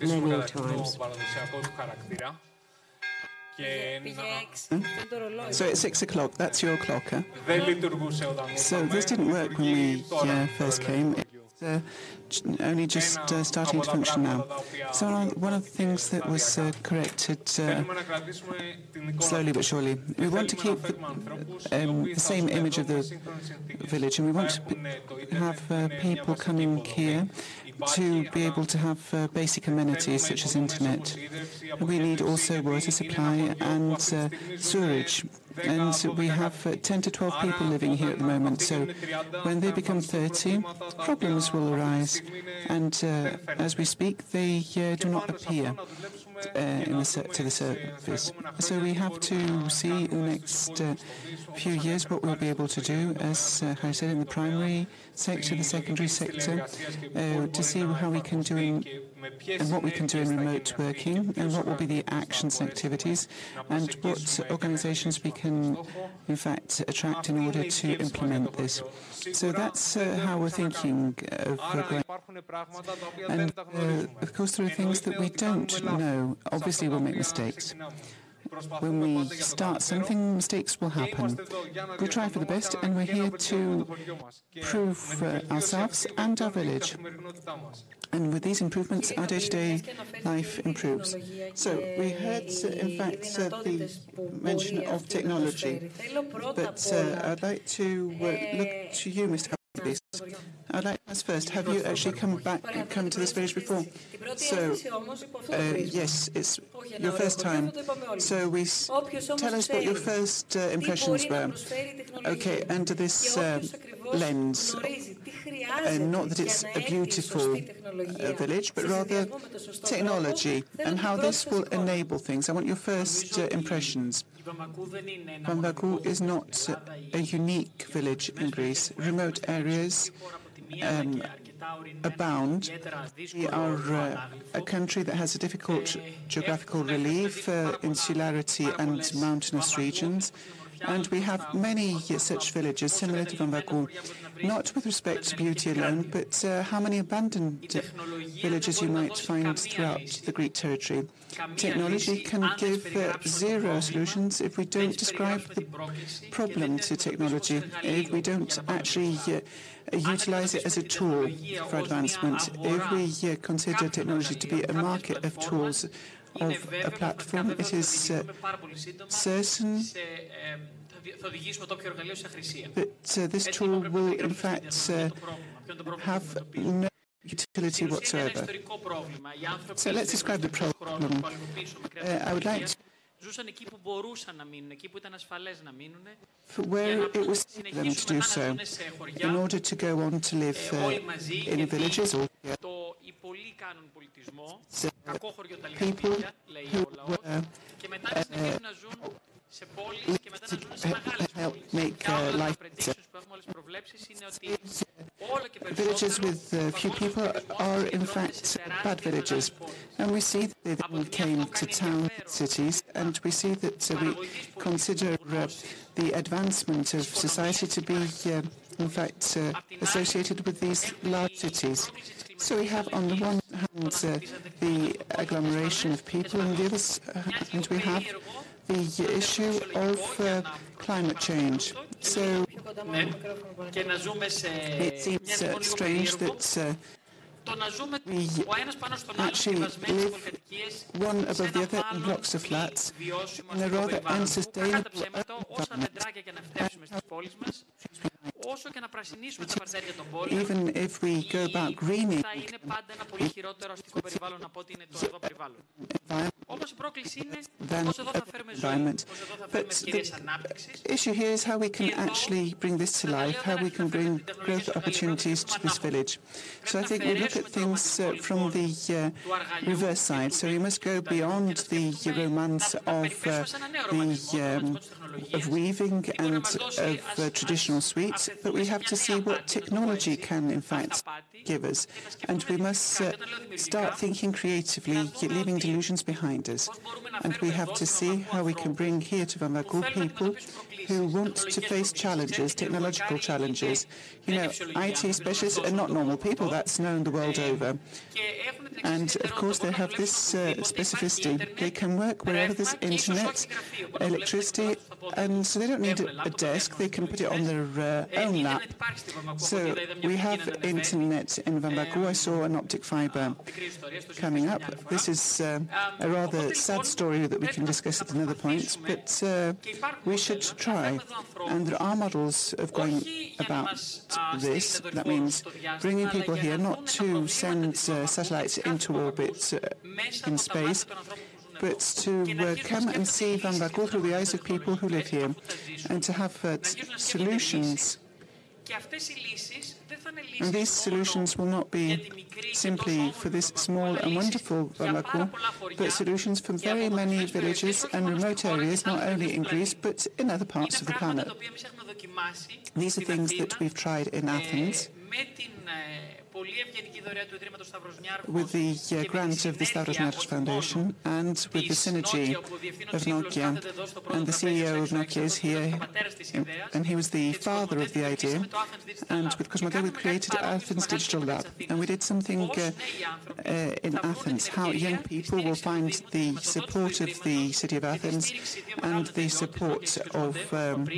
many times? So it's six o'clock. That's your clock, huh? So this didn't work when we yeah, first came. Uh, only just uh, starting to function now. So one of the things that was uh, corrected uh, slowly but surely, we want to keep the, um, the, same image of the village, and we want to have uh, people coming here to be able to have uh, basic amenities such as internet. We need also water supply and uh, sewerage. And we have uh, 10 to 12 people living here at the moment. So when they become 30, problems will arise. And as we speak, they do not appear. Uh, the, to the surface. So we have to see in the next uh, few years what we'll be able to do, as uh, I said, in the primary sector, the secondary sector, to see how we can do in, and what we can do in remote working and what will be the actions and activities and what organizations we can in fact attract in order to implement this. So that's uh, how we're thinking of uh. And uh, of course there are things that we don't know. Obviously we'll make mistakes. When we start something, mistakes will happen. We'll try for the best, and we're here to prove uh, ourselves and our village. And with these improvements, our day-to-day life improves. So we heard, uh, in fact, uh, the mention of technology. But uh, I'd like to uh, look to you, Mr. I'd like to ask first, have you actually come back, come to this village before? So, uh, yes, it's your first time. So we tell us what your first uh, impressions were. Okay, under this uh, lens, uh, not that it's a beautiful uh, village, but rather technology and how this will enable things. I want your first uh, impressions. Vamvakou is not a unique village in Greece. Remote areas um, abound. We are uh, a country that has a difficult geographical relief, uh, insularity and mountainous regions. And we have many such villages similar to Vamvakou, not with respect to beauty alone, but uh, how many abandoned villages you might find throughout the Greek territory. Technology can give uh, zero solutions if we don't describe the problem to technology, if we don't actually uh, utilize it as a tool for advancement, if we uh, consider technology to be a market of tools of a platform, it is uh, certain that uh, this tool will in fact uh, have no utility whatsoever. So let's describe the problem. Uh, I would like to ζούσαν εκεί που μπορούσαν να μείνουν, εκεί που ήταν ασφαλές να μείνουν where it was them to do so in order to go on to live uh, in villages or το οι πολλοί κάνουν πολιτισμό, κακό χωριό τα λιχτήρια, λέει ο λαός, και μετά συνεχίζουν να ζουν make life. Villages with uh, few people are in fact bad villages. And we see that they came to town cities and we see that uh, we consider the advancement of society to be uh, in fact uh, associated with these large cities. So we have on the one hand uh, the agglomeration of people and on the other hand we have the issue of uh, climate change. So it seems uh, strange that uh, we actually live one above the other in blocks of flats in a rather unsustainable environment όσο και να πρασινίσουμε τα παρτέρια των πόλεων, even if we go about greening, θα είναι πάντα ένα πολύ χειρότερο αστικό περιβάλλον από ό,τι είναι το εδώ περιβάλλον. Όμως η πρόκληση είναι πώς εδώ θα φέρουμε ζωή, πώς εδώ θα φέρουμε ευκαιρίες ανάπτυξης. issue here is how we can actually bring this to life, how we can bring growth opportunities to this village. So I think we look at things uh, from the uh, reverse side. So we must go beyond the romance of uh, the um, of weaving and of uh, traditional sweets, but we have to see what technology can, in fact, give us. And we must uh, start thinking creatively, leaving delusions behind us. And we have to see how we can bring here to Vamvakou people who want to face challenges, technological challenges. You know, IT specialists are not normal people, that's known the world over. And of course, they have this uh, specificity. They can work wherever there's internet, electricity, and so they don't need a desk, they can put it on their uh, own lap. So we have internet in Vamvakou. I saw an optic fiber coming up. This is uh, a rather sad story that we can discuss at another point, but uh, we should try. And there are models of going about this. That means bringing people here not to send uh, satellites into orbit uh, in space, but to uh, come and see Vamvakou through the eyes of people who live here and to have uh, solutions. And these solutions will not be simply for this small and wonderful Vamvakou, but solutions for very many villages and remote areas, not only in Greece, but in other parts of the planet. These are things that we've tried in Athens with the uh, grant of the Stavros Niarchos Foundation and with the synergy of Nokia. And the CEO of Nokia is here, and he was the father of the idea. And with Cosmote, we created Athens Digital Lab. And we did something uh, uh, in Athens, how young people will find the support of the city of Athens and the support of um,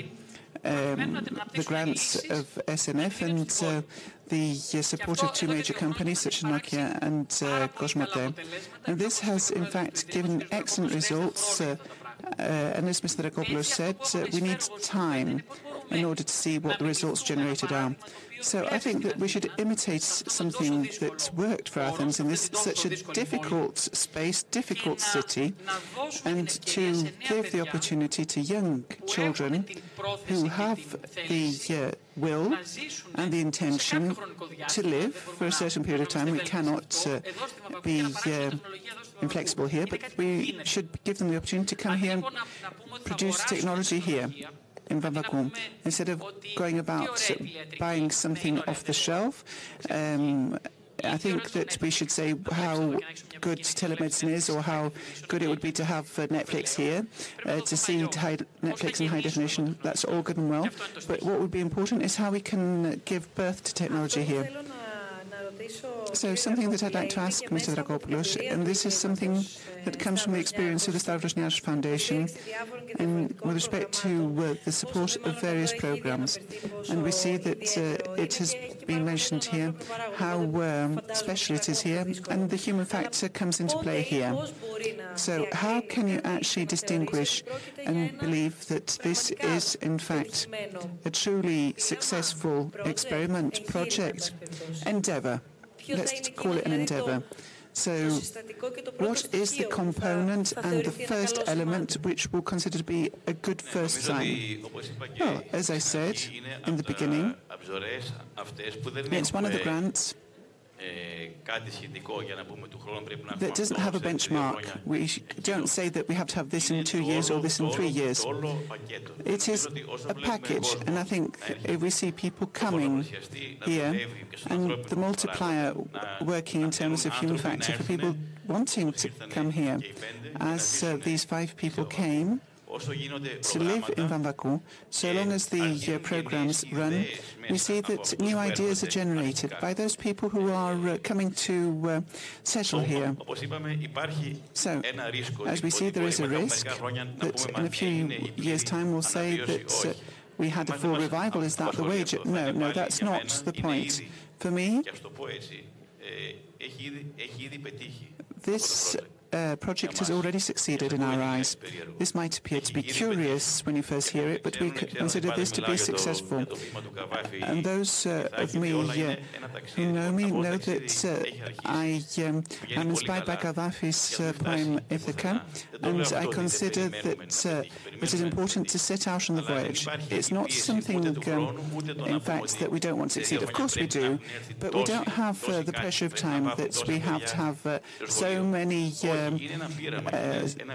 um, the grants of SNF and uh, the uh, support of two major companies such as Nokia and uh, Cosmote. And this has, in fact, given excellent results. Uh, and as Mr. Dracopoulos said, uh, we need time in order to see what the results generated are. So I think that we should imitate something that's worked for Athens in this such a difficult space, difficult city, and to give the opportunity to young children who have the uh, will and the intention to live for a certain period of time. We cannot uh, be uh, inflexible here, but we should give them the opportunity to come here and produce technology here in. Instead of going about buying something off the shelf, um, I think that we should say how good telemedicine is or how good it would be to have uh, Netflix here, uh, to see Netflix in high definition. That's all good and well. But what would be important is how we can give birth to technology here. So something that I'd like to ask Mr. Dracopoulos, and this is something that comes from the experience of the Stavros Niarchos Foundation with respect to uh, the support of various programs. And we see that uh, it has been mentioned here how um, special it is here, and the human factor comes into play here. So how can you actually distinguish and believe that this is, in fact, a truly successful experiment, project, endeavour? Let's call it an endeavour. So what is the component and the first element which we'll consider to be a good first sign? Well, as I said in the beginning, it's one of the grants that doesn't have a benchmark. We don't say that we have to have this in two years or this in three years. It is a package, and I think if we see people coming here and the multiplier working in terms of human factor for people wanting to come here, as uh, these five people came, to live in Vamvakou, so long as the uh, programs run, we see that new ideas are generated by those people who are uh, coming to uh, settle here. So, as we see, there is a risk that in a few years' time we'll say that uh, we had a full revival. Is that the way? No, no, that's not the point. For me, this uh, project has already succeeded in our eyes. This might appear to be curious when you first hear it, but we consider this to be successful. And those uh, of me uh, who know me know that uh, I um, am inspired by Cavafy's uh, poem Ithaca, and I consider that uh, it is important to set out on the voyage. It's not something, um, in fact, that we don't want to succeed. Of course we do, but we don't have the pressure of time that we have to have so many um, uh,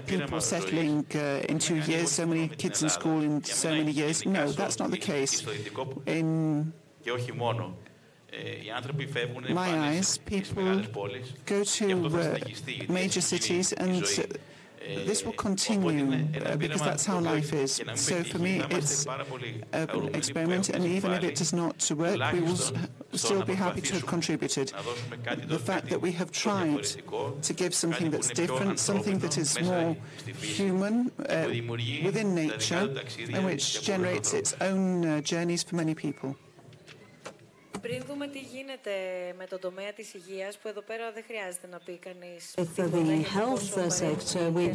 people settling uh, in two years, so many kids in school in so many years. No, that's not the case. In my eyes, people go to uh, major cities and this will continue uh, because that's how life is. So for me, it's an experiment, and even if it does not work, we will still be happy to have contributed. The fact that we have tried to give something that's different, something that is more human, uh, within nature, and which generates its own uh, journeys for many people. Πριν δούμε τι γίνεται με το τομέα της υγείας, που εδώ πέρα δεν χρειάζεται να πει κανείς For the health sector, we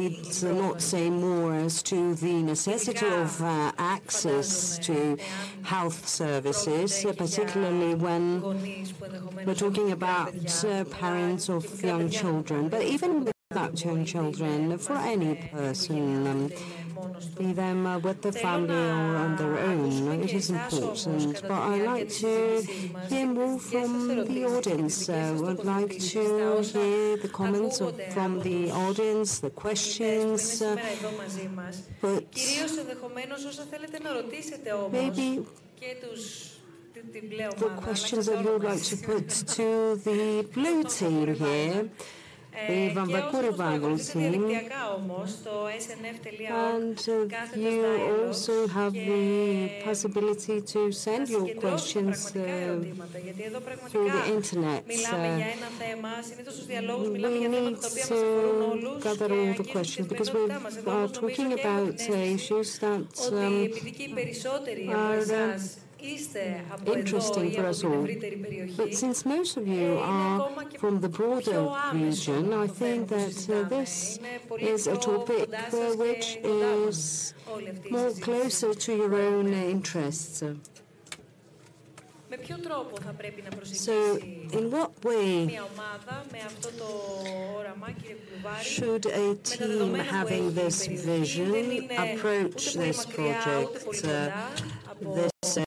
need to not say more as to the necessity of uh, access to health services, particularly when we're talking about uh, parents of young children. But even without young children for any person. Um, be them uh, with the family or on their own. It is important. But I'd like to hear more from the audience. Uh, I'd like to hear the comments from the audience, the questions. Uh, but maybe the questions that you would like to put to the blue team here the Vamvakou revival. And uh, you also have the possibility to send your questions uh, through the internet. Uh, we need to gather all the questions because we are talking about issues that um, are interesting for us all. But since most of you are from the broader region, I think that uh, this is a topic uh, which is more closer to your own interests. So, in what way should a team having this vision approach this project? Uh, this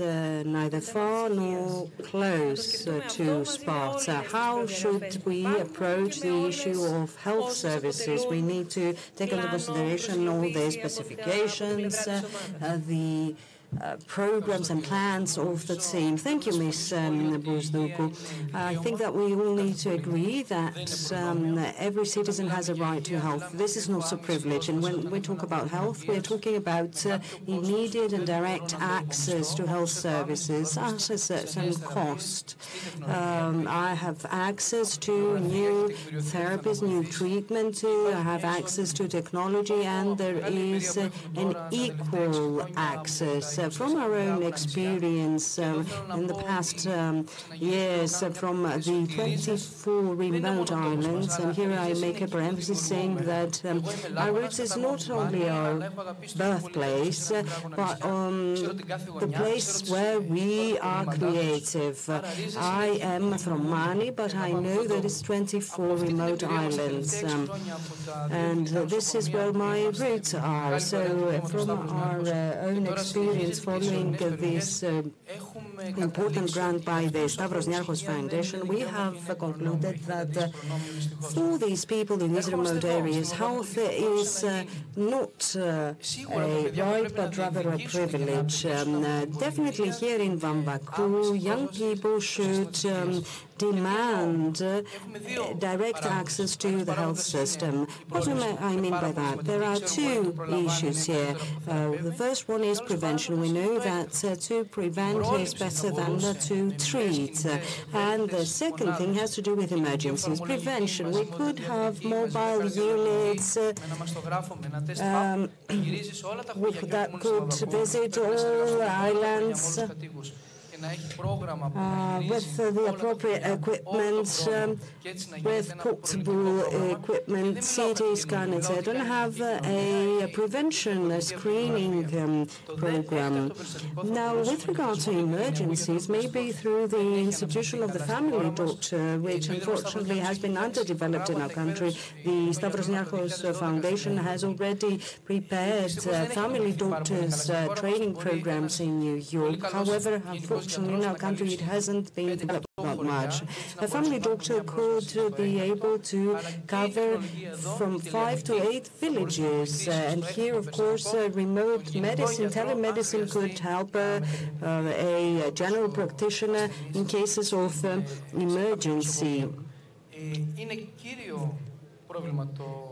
uh, neither far nor close uh, to Sparta. How should we approach the issue of health services? We need to take into consideration all the specifications, uh, the uh, programs and plans of the team. Thank you, Ms. Um, I think that we all need to agree that um, every citizen has a right to health. This is not a privilege. And when we talk about health, we're talking about uh, immediate and direct access to health services at a certain cost. Um, I have access to new therapies, new treatment. I have access to technology, and there is uh, an equal access from our own experience um, in the past um, years uh, from the 24 remote islands, and here I make a parenthesis saying that um, our roots is not only our birthplace, uh, but um, the place where we are creative. Uh, I am from Mani, but I know that it's 24 remote islands, um, and uh, this is where my roots are. So, from our uh, own experience, following this uh, important grant by the Stavros Niarchos Foundation, we have concluded that uh, for these people in these remote areas, health is uh, not a right but rather a privilege. Um, definitely here in Vamvakou, young people should um, demand uh, direct access to the health system. What do I mean by that? There are two issues here. Uh, the first one is prevention. We know that uh, to prevent is better than to treat. and the second thing has to do with emergencies. Prevention. We could have mobile units um, that could visit all islands uh, with uh, the appropriate equipment, um, with portable equipment, CT scan, don't have uh, a prevention a screening um, program. Now, with regard to emergencies, maybe through the institution of the family doctor, which unfortunately has been underdeveloped in our country, the Stavros Niarchos Foundation has already prepared uh, family doctors uh, training programs in New York. However, in our country it hasn't been developed that much. A family doctor could be able to cover from five to eight villages. Uh, and here, of course, uh, remote medicine, telemedicine could help uh, a general practitioner in cases of emergency.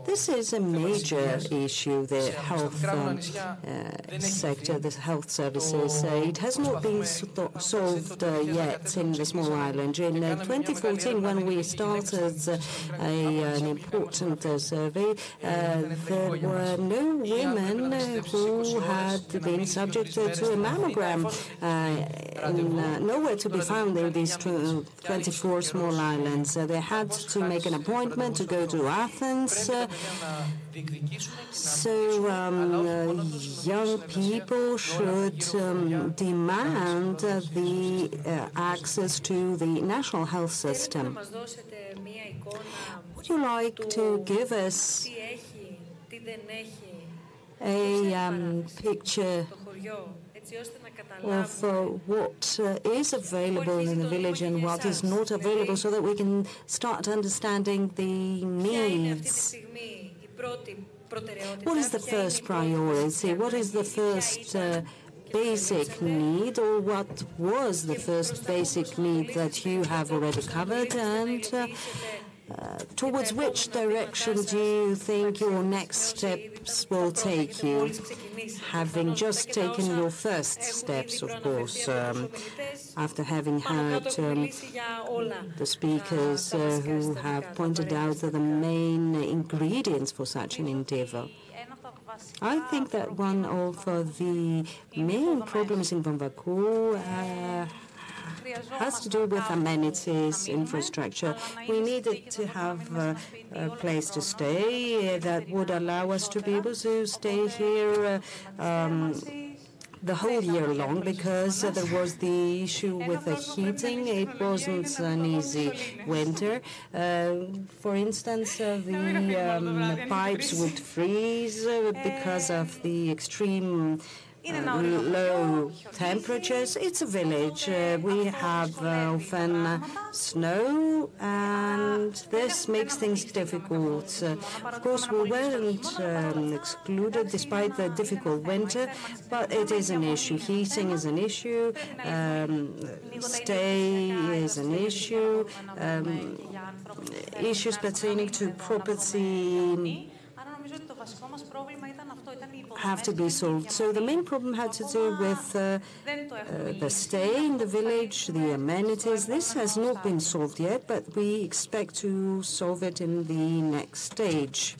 This is a major issue, the health um, uh, sector, the health services. Uh, it has not been solved uh, yet in the small island. In 2014, when we started a, an important survey, there were no women who had been subjected to a mammogram. And, nowhere to be found in these 24 small islands. they had to make an appointment to go to Athens. So um, young people should um, demand the uh, access to the national health system. Would you like to give us a um, picture of uh, what uh, is available in the village and what is not available so that we can start understanding the needs. What is the first priority? What is the first uh, basic need or what was the first basic need that you have already covered and uh, towards which direction do you think your next steps will take you? Having just taken your first steps, of course, um, after having heard um, the speakers uh, who have pointed out the main ingredients for such an endeavor. I think that one of uh, the main problems in Vamvakou uh, has to do with amenities, infrastructure. We needed to have uh, a place to stay that would allow us to be able to stay here uh, um, the whole year long because uh, there was the issue with the heating. It wasn't an easy winter. Uh, for instance, uh, the um, pipes would freeze because of the extreme uh, low temperatures. It's a village. Uh, we have uh, often uh, snow, and this makes things difficult. Uh, of course, we weren't um, excluded despite the difficult winter, but it is an issue. Heating is an issue. Um, stay is an issue. Um, issues pertaining to property have to be solved. So the main problem had to do with uh, uh, the stay in the village, the amenities. This has not been solved yet, but we expect to solve it in the next stage.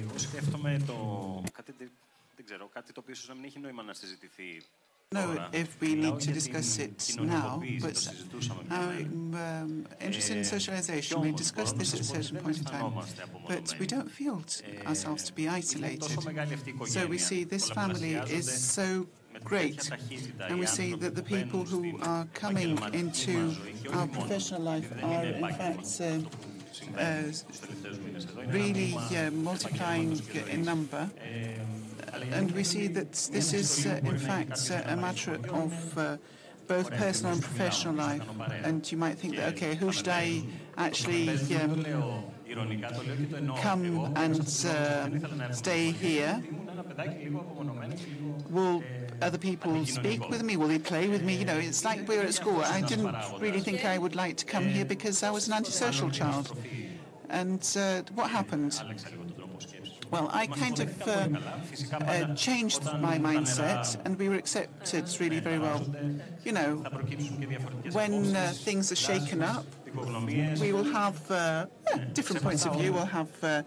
Εγώ σκέφτομαι το... Κάτι, δεν ξέρω, κάτι το οποίο ίσως να μην έχει νόημα να συζητηθεί know if we need to discuss it now, but I'm um, interested in socialization. We discussed this at a certain point in time, but we don't feel ourselves to be isolated. So we see this family is so great, and we see that the people who are coming into our professional life are in fact uh, uh, really uh, multiplying in number and we see that this is, uh, in fact, uh, a matter of uh, both personal and professional life. And you might think that, okay, who should I actually um, come and uh, stay here? Will other people speak with me? Will they play with me? You know, it's like we were at school. I didn't really think I would like to come here because I was an antisocial child. And uh, what happened? Well, I kind of uh, uh, changed my mindset, and we were accepted really very well. You know, when uh, things are shaken up, we will have uh, different points of view. We'll have uh,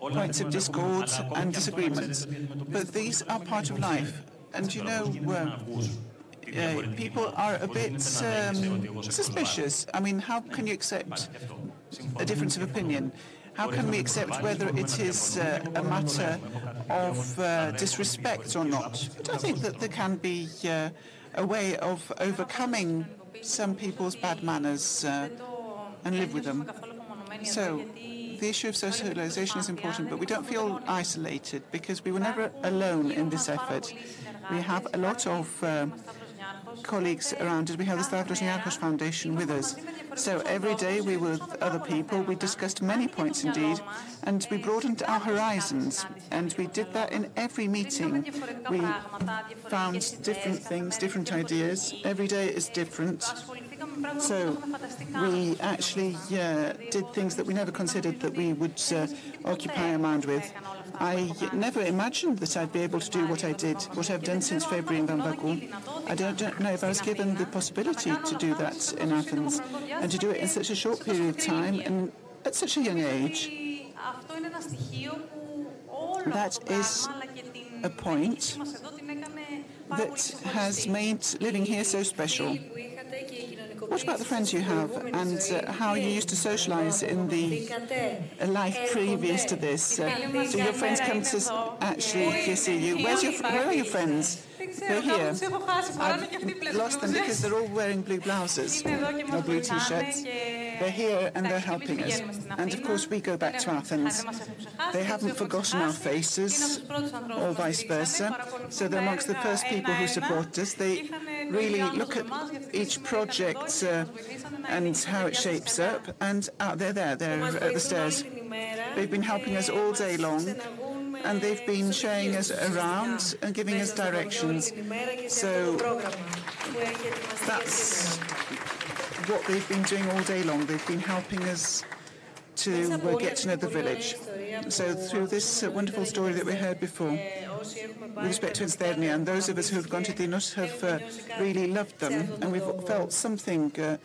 points of discord and disagreements, but these are part of life. And you know, uh, people are a bit um, suspicious. I mean, how can you accept a difference of opinion? How can we accept whether it is uh, a matter of uh, disrespect or not? But I think that there can be uh, a way of overcoming some people's bad manners uh, and live with them. So the issue of socialization is important, but we don't feel isolated because we were never alone in this effort. We have a lot of uh, colleagues around us. We have the Stavros Niarchos Foundation with us. So every day we were with other people. We discussed many points indeed, and we broadened our horizons. And we did that in every meeting. We found different things, different ideas. Every day is different. So we actually uh, did things that we never considered that we would uh, occupy our mind with. I never imagined that I'd be able to do what I did, what I've done since February in Vamvakou. I don't, don't know if I was given the possibility to do that in Athens and to do it in such a short period of time and at such a young age. That is a point that has made living here so special. What about the friends you have and uh, how you used to socialize in the life previous to this? Uh, do your friends come to actually see you? Where's your, where are your friends? They're here. I've lost them because they're all wearing blue blouses or blue t-shirts. They're here and they're helping us. And of course, we go back to Athens. They haven't forgotten our faces, or vice versa. So they're amongst the first people who support us. They really look at each project uh, and how it shapes up. And uh, out there, there, they're at the stairs. They've been helping us all day long and they've been showing us around and giving us directions. So that's what they've been doing all day long. They've been helping us to uh, get to know the village. So through this uh, wonderful story that we heard before, with respect to Isternia, and those of us who have gone to Tinos have uh, really loved them, and we've felt something, uh,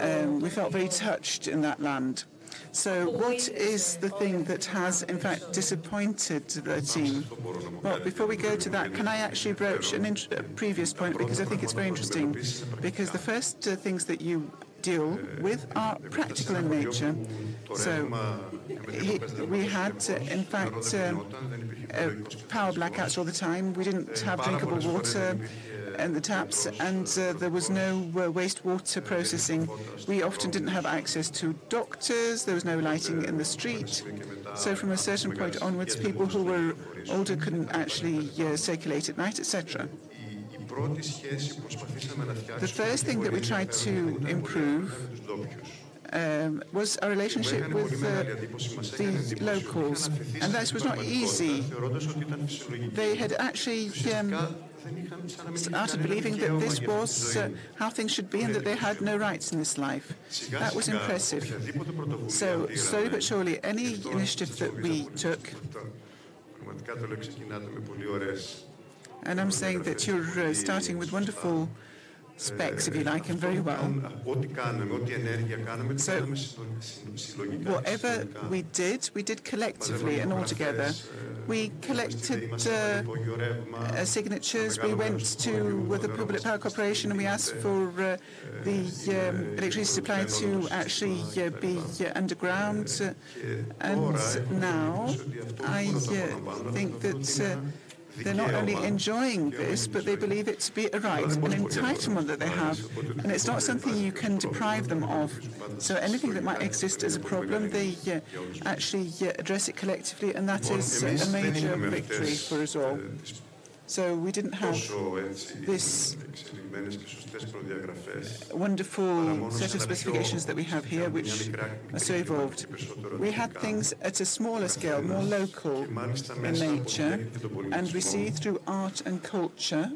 um, we felt very touched in that land. So what is the thing that has, in fact, disappointed the team? Well, before we go to that, can I actually broach a previous point, because I think it's very interesting, because the first uh, things that you deal with are practical in nature. So he, we had, uh, in fact, uh, uh, power blackouts all the time. We didn't have drinkable water and the taps, and uh, there was no uh, wastewater processing. We often didn't have access to doctors, there was no lighting in the street. So from a certain point onwards, people who were older couldn't actually uh, circulate at night, etc. The first thing that we tried to improve um, was our relationship with uh, the locals, and that was not easy. They had actually um, started believing that this was uh, how things should be and that they had no rights in this life. That was impressive. So slowly but surely, any initiative that we took, and I'm saying that you're uh, starting with wonderful specs, if you like, him very well. So, whatever we did, we did collectively and all together. We collected uh, uh, signatures. We went to with the Public Power Corporation and we asked for uh, the um, electricity supply to actually uh, be uh, underground. and now, I uh, think that they're not only enjoying this, but they believe it to be a right, an entitlement that they have, and it's not something you can deprive them of. So anything that might exist as a problem, they uh, actually uh, address it collectively, and that is a major victory for us all. So we didn't have this wonderful set of specifications that we have here, which are so evolved. We had things at a smaller scale, more local in nature, and we see through art and culture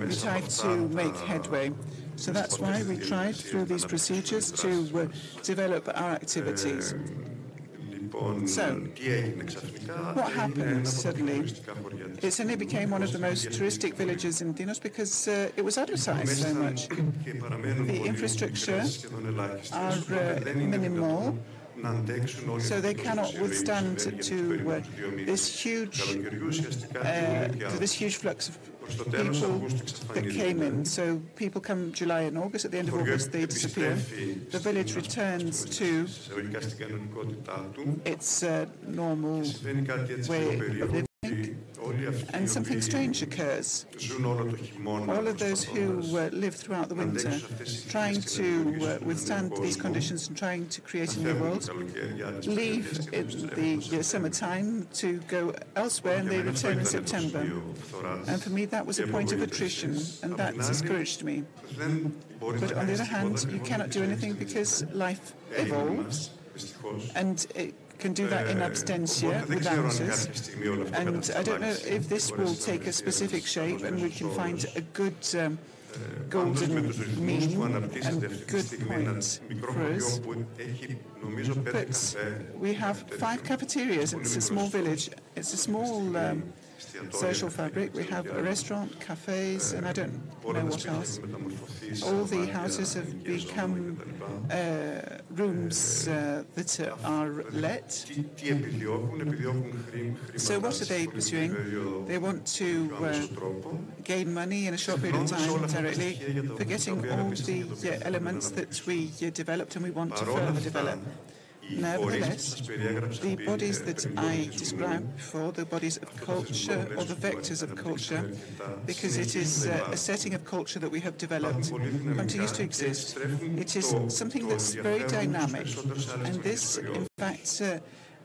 we tried to make headway. So that's why we tried through these procedures to uh, develop our activities. So, what happened suddenly? It suddenly became one of the most touristic villages in Tinos because uh, it was advertised so much. The infrastructure are uh, minimal. So they cannot withstand to uh, this huge, uh, this huge flux of people that came in. So people come July and August. At the end of August, they disappear. The village returns to its uh, normal way of living. And something strange occurs. All of those who uh, live throughout the winter, trying to uh, withstand these conditions and trying to create a new world, leave in the uh, summertime to go elsewhere and they return in September. And for me, that was a point of attrition, and that discouraged me. But on the other hand, you cannot do anything because life evolves, and it can do that in absentia without us. And I don't know if this will take a specific shape and we can find a good um, golden mean and good point for us. But we have five cafeterias. It's a small village. It's a small um, social fabric. We have a restaurant, cafes, and I don't know what else. All the houses have become uh, rooms uh, that are let. So what are they pursuing? They want to uh, gain money in a short period of time directly, forgetting all the uh, elements that we uh, developed and we want to further develop. Nevertheless, the bodies that I described before, the bodies of culture or the vectors of culture, because it is uh, a setting of culture that we have developed, continues to exist. It is something that's very dynamic, and this, in fact, uh,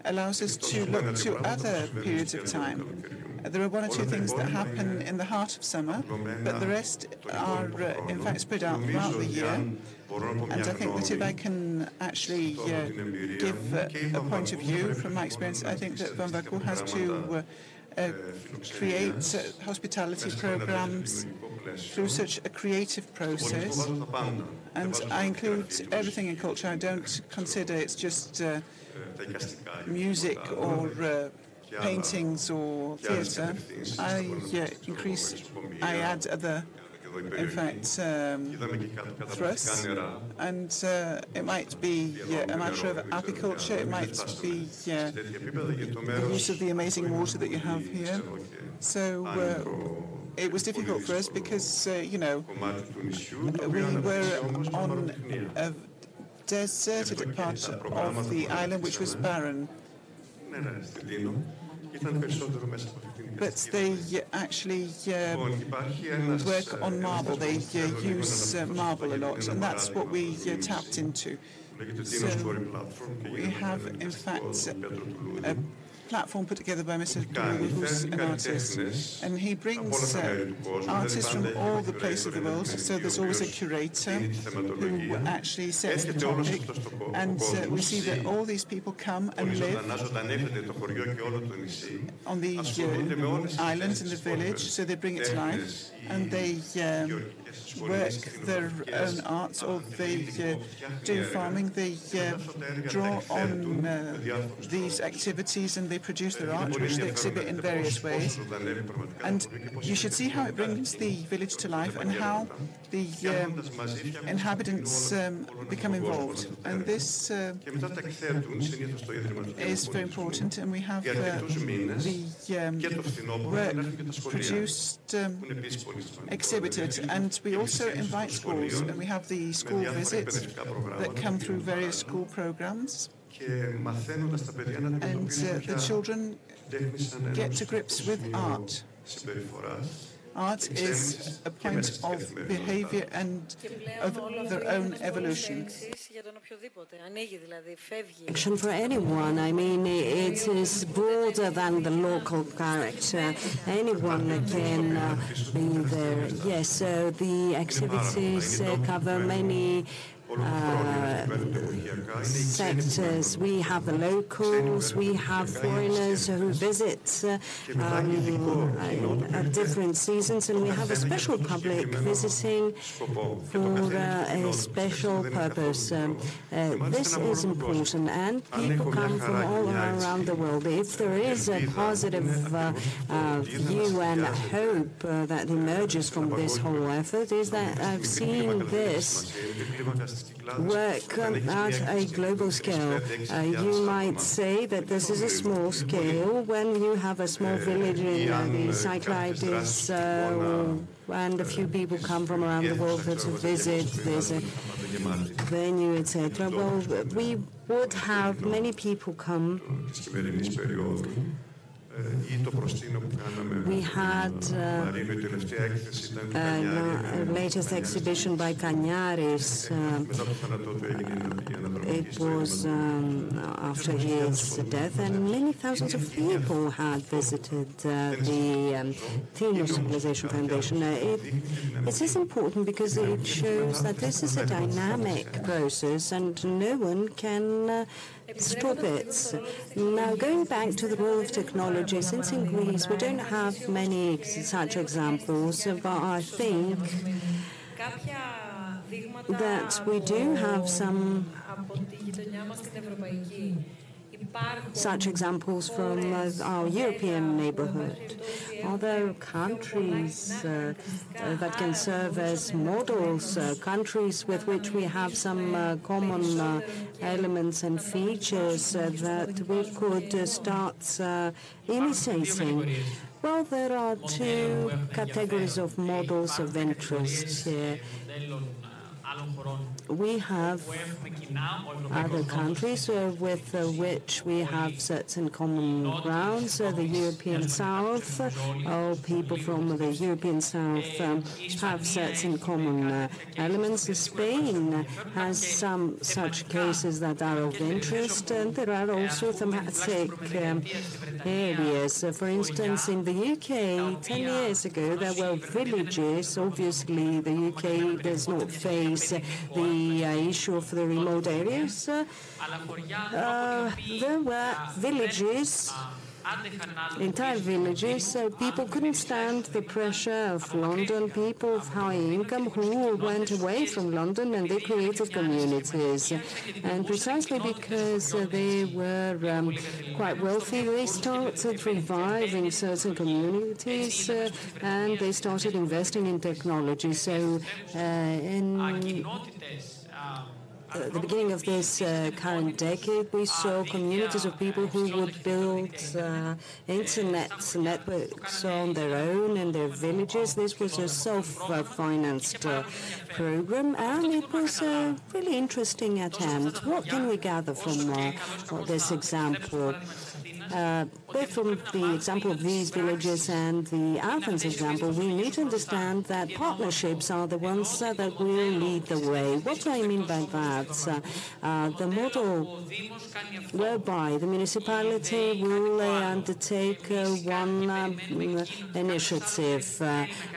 allows us to look to other periods of time. There are one or two things that happen in the heart of summer, but the rest are, uh, in fact, spread out throughout the year. And I think that if I can actually uh, give uh, a point of view from my experience, I think that Vamvakou has to uh, uh, create uh, hospitality programs through such a creative process. And I include everything in culture. I don't consider it's just music or paintings or theatre. I increase, I add other in fact, um, thrusts. And uh, it might be yeah, a matter of apiculture, it might be yeah, the use of the amazing water that you have here. So uh, it was difficult for us because, uh, you know, we were on a deserted part of the island which was barren but they actually uh, work on marble. They uh, use uh, marble a lot, and that's what we uh, tapped into. So we have, in fact, a platform put together by Mr. Dulu, who's an artist, and he brings uh, artists from all the places of the world. So there's always a curator who actually sets the topic, and uh, we see that all these people come and live on the uh, island in the village. So they bring it to life, and they. Um, work their own art or they uh, do farming, they uh, draw on uh, these activities and they produce their art, which they exhibit in various ways. And you should see how it brings the village to life and how the um, inhabitants um, become involved. And this uh, is very important, and we have uh, the um, work produced, um, exhibited, and we also invite schools, and we have the school visits that come through various school programs. And uh, the children get to grips with art. Art is a point of behavior and of their own evolution. Action for anyone. I mean, it is broader than the local character. Anyone can uh, be there. Yes, so the activities uh, cover many uh, sectors. We have the locals, we have foreigners who visit uh, um, at different seasons, and we have a special public visiting for uh, a special purpose. Um, uh, this is important, and people come from all around the world. If there is a positive uh, uh, view and hope that emerges from this whole effort, is that I've seen this work at a global scale. Uh, you might say that this is a small scale when you have a small village in uh, the Cyclades uh, and a few people come from around the world to visit, there's a venue, etc. Well, we would have many people come we had uh, a latest exhibition by Kaniaris. Uh, it was um, after his death, and many thousands of people had visited uh, the um, Theme Civilization Foundation. Uh, it, it is important because it shows that this is a dynamic process, and no one can it. Now, going back to the role of technology, since in Greece we don't have many such examples, but I think that we do have some such examples from uh, our European neighborhood. Although countries uh, that can serve as models, uh, countries with which we have some uh, common uh, elements and features that we could start imitating. Well, there are two categories of models of interest here we have other countries uh, with uh, which we have certain common grounds. Uh, the European South, all people from the European South um, have certain common uh, elements. Spain has some such cases that are of interest, and there are also thematic um, areas. for instance, in the UK, 10 years ago, there were villages. Obviously, the UK does not face the uh, issue of the remote areas. Uh, there were villages entire villages. Uh, people couldn't stand the pressure of London, people of high income who went away from London and they created communities. And precisely because uh, they were um, quite wealthy, they started reviving certain communities uh, and they started investing in technology. So in uh, the beginning of this uh, current decade, we saw communities of people who would build uh, internet networks on their own in their villages. This was a self-financed uh, program, and it was a really interesting attempt. What can we gather from uh, this example? Both from the example of these villages and the Athens example, we need to understand that partnerships are the ones uh, that will lead the way. What do I mean by that? Uh, uh the model whereby the municipality will uh, undertake uh, one um, initiative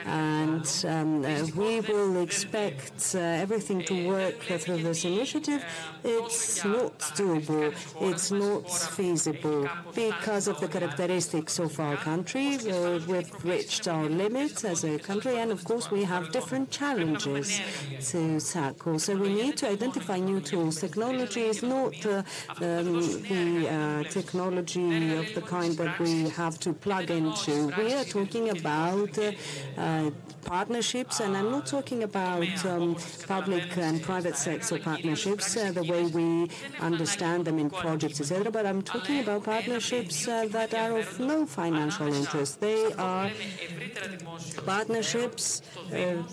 and um, we will expect everything to work through this initiative. It's not doable. It's not feasible because of the characteristics of our country. Uh, we've reached our limits as a country, and of course, we have different challenges to tackle. So we need to identify new tools. Technology is not uh, um, the uh, technology of the kind that we have to plug into. We are talking about partnerships, and I'm not talking about um, public and private sector partnerships, the way we understand them in projects, etc. But I'm talking about partnerships that are of no financial interest. They are partnerships uh,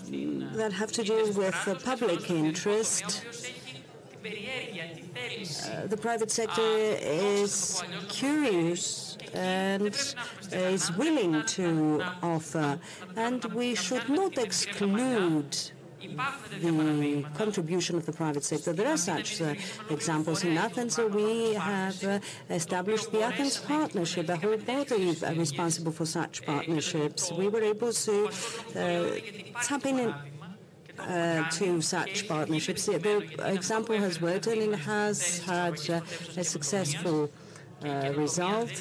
that have to do with public interest. Uh, the private sector is curious and is willing to offer. And we should not exclude the contribution of the private sector. There are such uh, examples in Athens. Uh, we have uh, established the Athens Partnership, a whole body responsible for such partnerships. We were able to uh, tap in uh, to such partnerships. The example has worked and it has had uh, a successful uh, result.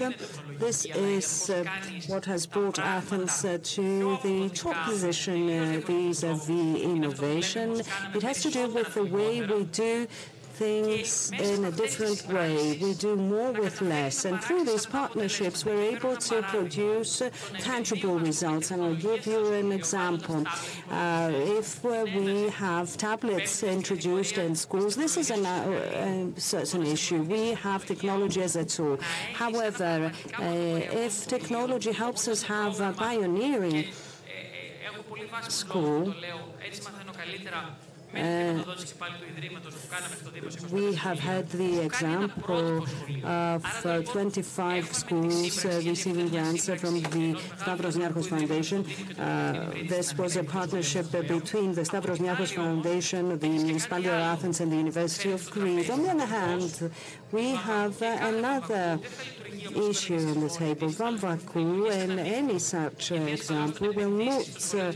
This is uh, what has brought Athens uh, to the top position vis-à-vis innovation. It has to do with the way we do things in a different way. We do more with less. And through these partnerships, we're able to produce tangible results. And I'll give you an example. Uh, if uh, we have tablets introduced in schools, this is an, uh, a certain issue. We have technology as a tool. However, uh, if technology helps us have a pioneering school, uh, we have had the example of uh, 25 schools uh, receiving grants from the Stavros Niarchos Foundation. Uh, this was a partnership between the Stavros Niarchos Foundation, the Municipality of Athens, and the University of Crete. On the other hand, we have another issue on the table. Vamvakou and any such example will not uh,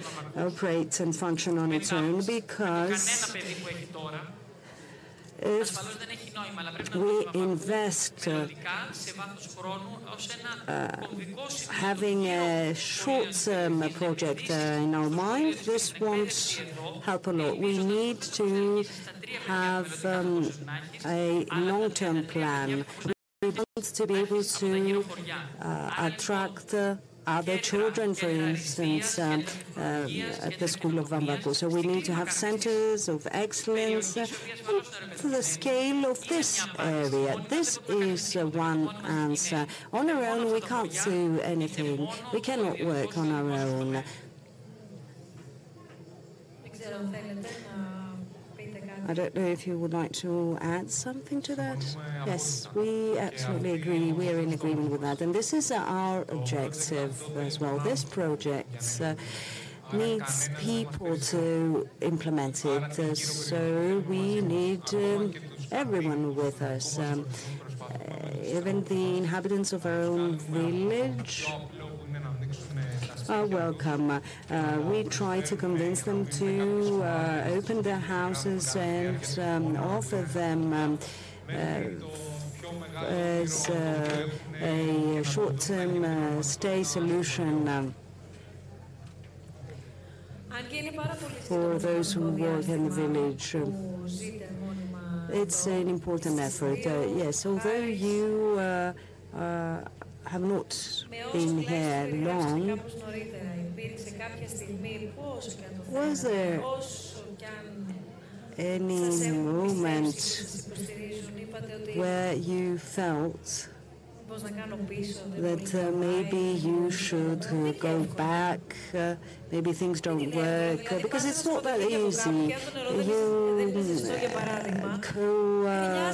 operate and function on its own because we invest uh, uh, having a short-term project uh, in our mind, this won't help a lot. We need to have um, a long-term plan. we want to be able to uh, attract uh, other children, for instance, um, uh, at the School of Vamvakou. So we need to have centers of excellence uh, to the scale of this area. This is uh, one answer. On our own, we can't do anything. We cannot work on our own. I don't know if you would like to add something to that. Yes, we absolutely agree. We are in agreement with that. And this is our objective as well. This project uh, needs people to implement it. Uh, so we need um, everyone with us. Um, uh, even the inhabitants of our own village are welcome. Uh, we try to convince them to uh, open their houses and um, offer them um, uh, as uh, a short-term uh, stay solution um, for those who work in the village. It's an important effort. Uh, yes, although you have not been here long, was there any moment where you felt that uh, maybe you should uh, go back, uh, maybe things don't work, uh, because it's not that easy. You uh, go uh,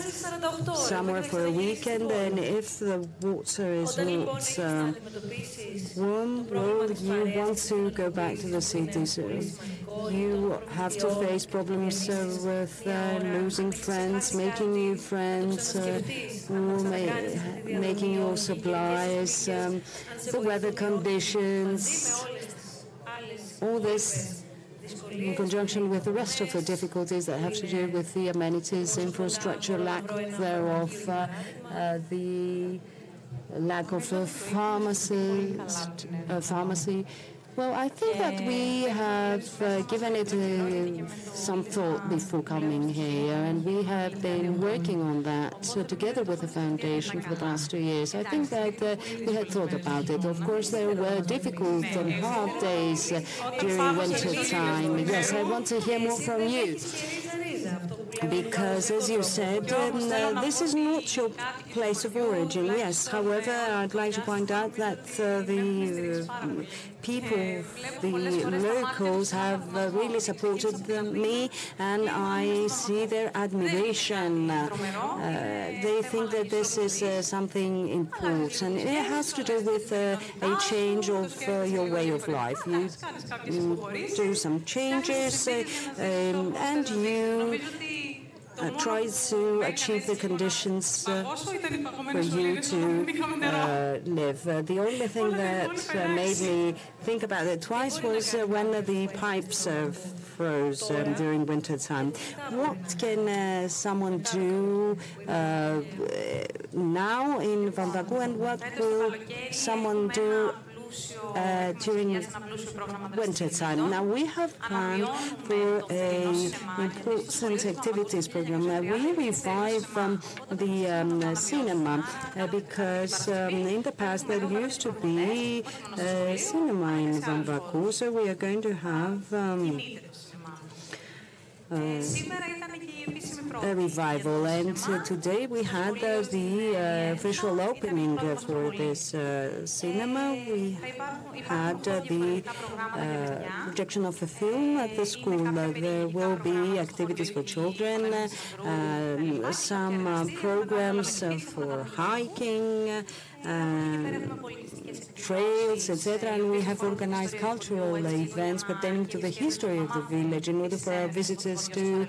somewhere for a weekend, and if the water is not warm, well, you want to go back to the city. So you have to face problems with losing friends, making new friends, or making your supplies, um, the weather conditions, all this in conjunction with the rest of the difficulties that have to do with the amenities, infrastructure, lack thereof, uh, uh, the lack of a pharmacy, uh, pharmacy well, I think that we have uh, given it uh, some thought before coming here, and we have been working on that together with the foundation for the past two years. I think that uh, we had thought about it. Of course, there were difficult and hard days uh, during winter time. Yes, I want to hear more from you because, as you said, um, uh, this is not your place of origin. Yes, however, I'd like to point out that uh, the people, the locals, have uh, really supported me, and I see their admiration. Uh, they think that this is uh, something important. It has to do with a change of your way of life. You mm, do some changes, um, and you uh, tries to achieve the conditions uh, for you to uh, live. Uh, the only thing that uh, made me think about it twice was uh, when the pipes froze um, during winter time. What can someone do now in Vamvakou and what will someone do uh, during winter time. Now we have planned for a important activities program. Uh, we revive um, the um, cinema uh, because um, in the past there used to be a cinema in Vamvakou, so we are going to have um, uh, revival. And uh, today we had uh, the uh, visual opening for this cinema. We had the projection of a film at the school. there will be activities for children, um, some programs for hiking, trails, etc. And we have organized cultural events pertaining to the history of the village in order for our visitors to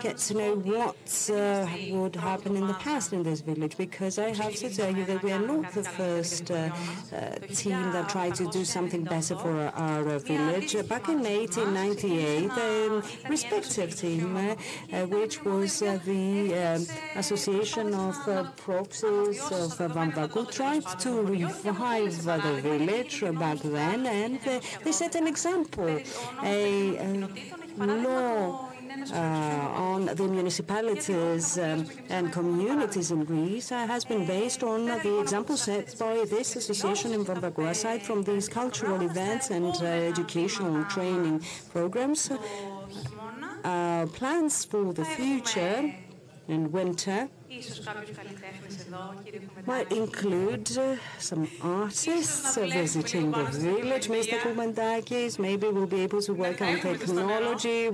get to know what uh, would happen in the past in this village. Because I have to tell you that we are not the first uh, uh, team that tried to do something better for our, village. Back in 1898, a respective team, uh, uh, which was uh, the um, Association of Proxies of Vamvakou, tried to revive the village back then, and they set an example. A, law uh, on the municipalities um, and communities in Greece uh, has been based on the example set by this association in Vamvakou. Aside from these cultural events and uh, educational training programs, uh, plans for the future in winter might include uh, some artists uh, visiting the village. Mr. Koumandakis, maybe we'll be able to work on technology.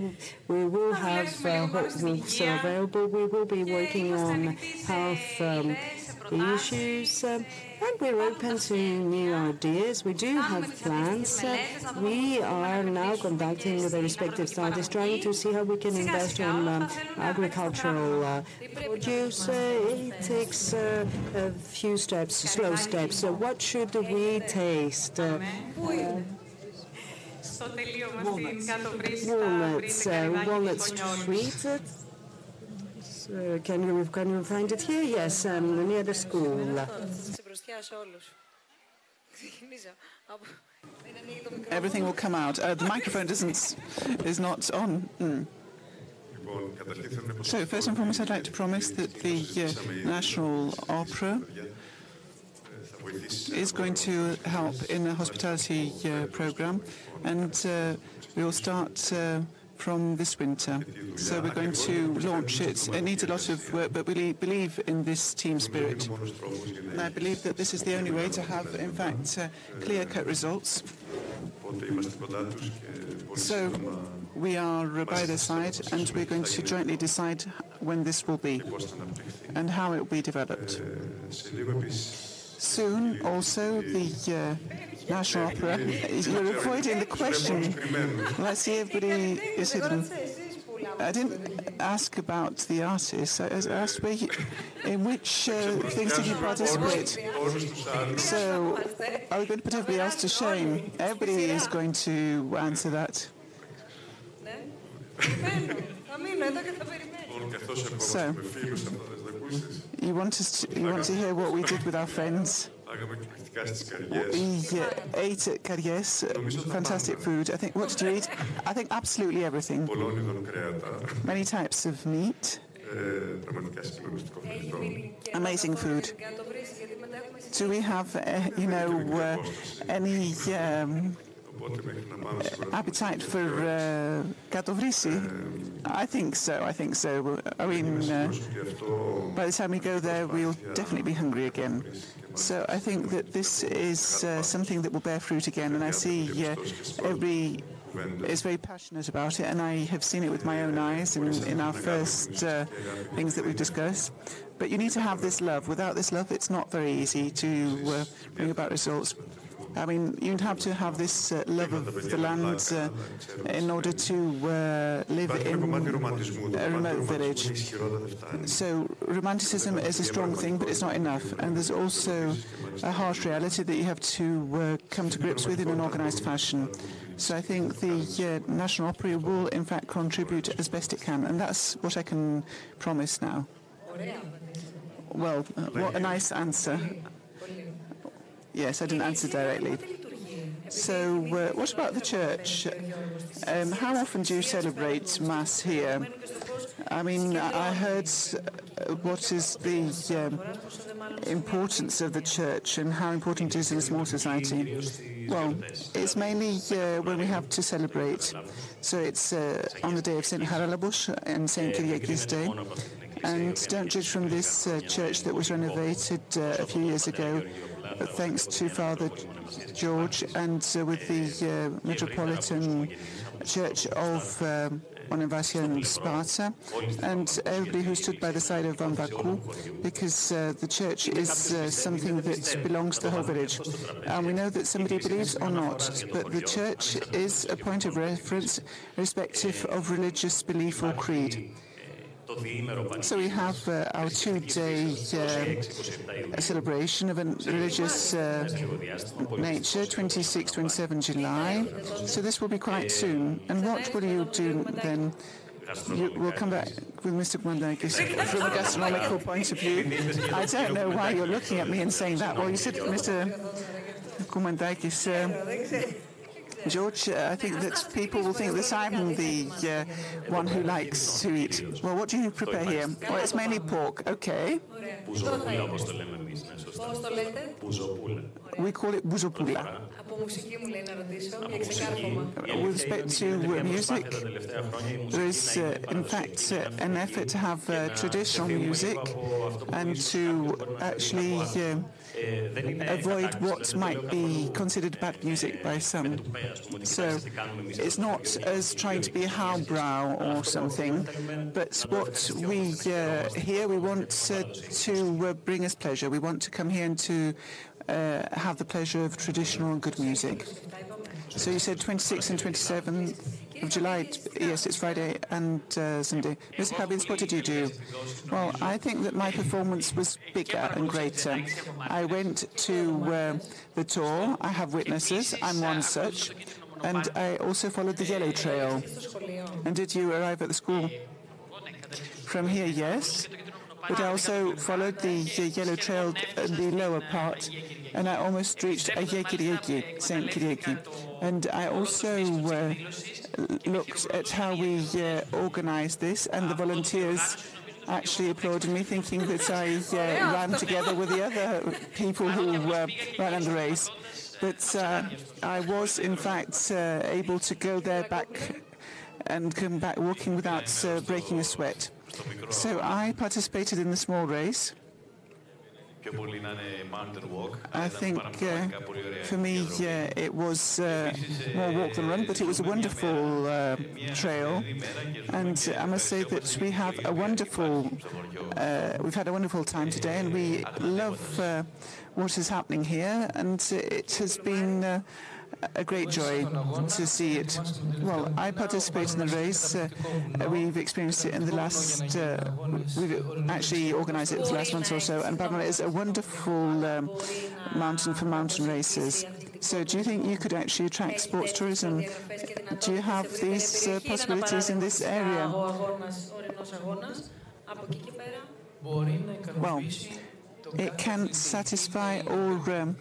We will have uh, roofs available. We will be working on health um, issues. And we're open to new ideas. We do have plans. We are now conducting the respective studies, trying to see how we can invest on um, agricultural uh, produce. Uh, it takes uh, a few steps, slow steps. So what should we taste? Uh, walnuts, uh, walnuts treated. So can you can you find it here? Yes, um, near the school. Everything will come out. Uh, the microphone isn't is not on. Mm. So first and foremost, I'd like to promise that the uh, National Opera is going to help in the hospitality uh, program, and uh, we will start uh, from this winter. So we're going to launch it. It needs a lot of work, but we believe in this team spirit. And I believe that this is the only way to have, in fact, uh, clear-cut results. So we are by their side, and we're going to jointly decide when this will be and how it will be developed. Soon, also, the uh, National Opera. You're avoiding the question. Let's see, everybody is hidden. I didn't ask about the artists. I asked where you, in which uh, things did you participate. So, are we going to put everybody else to shame? Everybody is going to answer that. So, you want us to, you want to hear what we did with our friends? We uh, ate at Karies, fantastic food. I think, what did you eat? I think absolutely everything. Many types of meat. Amazing food. Do we have, uh, you know, uh, any um, appetite for uh, I think so. I think so. I mean, uh, by the time we go there, we'll definitely be hungry again. So I think that this is uh, something that will bear fruit again, and I see uh, every is very passionate about it, and I have seen it with my own eyes in, in our first uh, things that we've discussed. But you need to have this love. Without this love, it's not very easy to uh, bring about results. I mean, you'd have to have this uh, love of the land uh, in order to uh, live in a remote village. So romanticism is a strong thing, but it's not enough. And there's also a harsh reality that you have to uh, come to grips with in an organized fashion. So I think the uh, National Opera will, in fact, contribute as best it can, and that's what I can promise now. Well, uh, what a nice answer. Yes, I didn't answer directly. So, uh, what about the church? Um, how often do you celebrate Mass here? I mean, I heard uh, what is the um, importance of the church and how important it is in a small society. Well, it's mainly uh, when we have to celebrate. So it's uh, on the day of St. Haralambos and St. Kyriakis Day. And don't judge from this uh, church that was renovated uh, a few years ago thanks to Father George and uh, with the uh, Metropolitan Church of um, Monemvasia Sparta, and everybody who stood by the side of Vamvakou, because uh, the church is uh, something that belongs to the whole village. And we know that somebody believes or not, but the church is a point of reference, irrespective of religious belief or creed. So we have uh, our two-day uh, celebration of a religious uh, nature, 26, 27 July. So this will be quite soon. And what will you do then? You, we'll come back with Mr. Koumandakis from a gastronomical point of view. I don't know why you're looking at me and saying that. Well, you said, Mr. Koumandakis, uh, George, uh, I think that people will think that I'm the uh, one who likes to eat. Well, what do you prepare here? Well, it's mainly pork. Okay. We call it bouzopoula. With respect to music, there is, uh, in fact, uh, an effort to have uh, traditional music and to actually uh, avoid what might be considered bad music by some. So it's not as trying to be a highbrow or something, but what we uh, here we want uh, to uh, bring us pleasure. We want to come here and to uh, have the pleasure of traditional and good music. So you said 26th and 27th of July. Yes, it's Friday and uh, Sunday. Mr. Hubbins, what did you do? Well, I think that my performance was bigger and greater. I went to uh, the tour. I have witnesses. I'm one such. And I also followed the yellow trail. And did you arrive at the school? From here, yes. But I also followed the, yellow trail in the lower part, and I almost reached Agye St. Kyriaki. And I also uh, looked at how we uh, organized this, and the volunteers actually applauded me, thinking that I uh, ran together with the other people who uh, ran the race. But uh, I was, in fact, uh, able to go there back and come back walking without uh, breaking a sweat. So I participated in the small race. I think uh, for me uh, it was uh, more walk than run, but it was a wonderful uh, trail, and I must say that we have a wonderful, uh, we've had a wonderful time today, and we love uh, what is happening here, and it has been a great joy to see it. Well, I participate in the race. Uh, we've experienced it in the last, uh, we've actually organized it for the last month or so, and Babylon is a wonderful um, mountain for mountain races. So do you think you could actually attract sports tourism? Do you have these uh, possibilities in this area? Well, it can satisfy all um,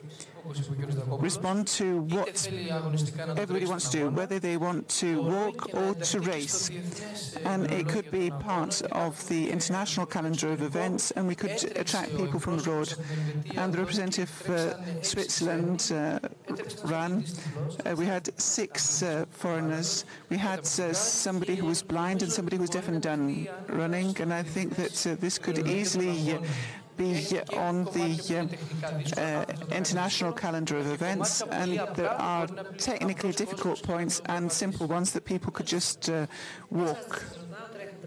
respond to what everybody wants to do, whether they want to walk or to race. And it could be part of the international calendar of events, and we could attract people from abroad. And the representative uh, Switzerland uh, ran. Uh, we had six uh, foreigners. We had uh, somebody who was blind and somebody who was deaf and dumb running, and I think that uh, this could easily be on the uh, international calendar of events, and there are technically difficult points and simple ones that people could just uh, walk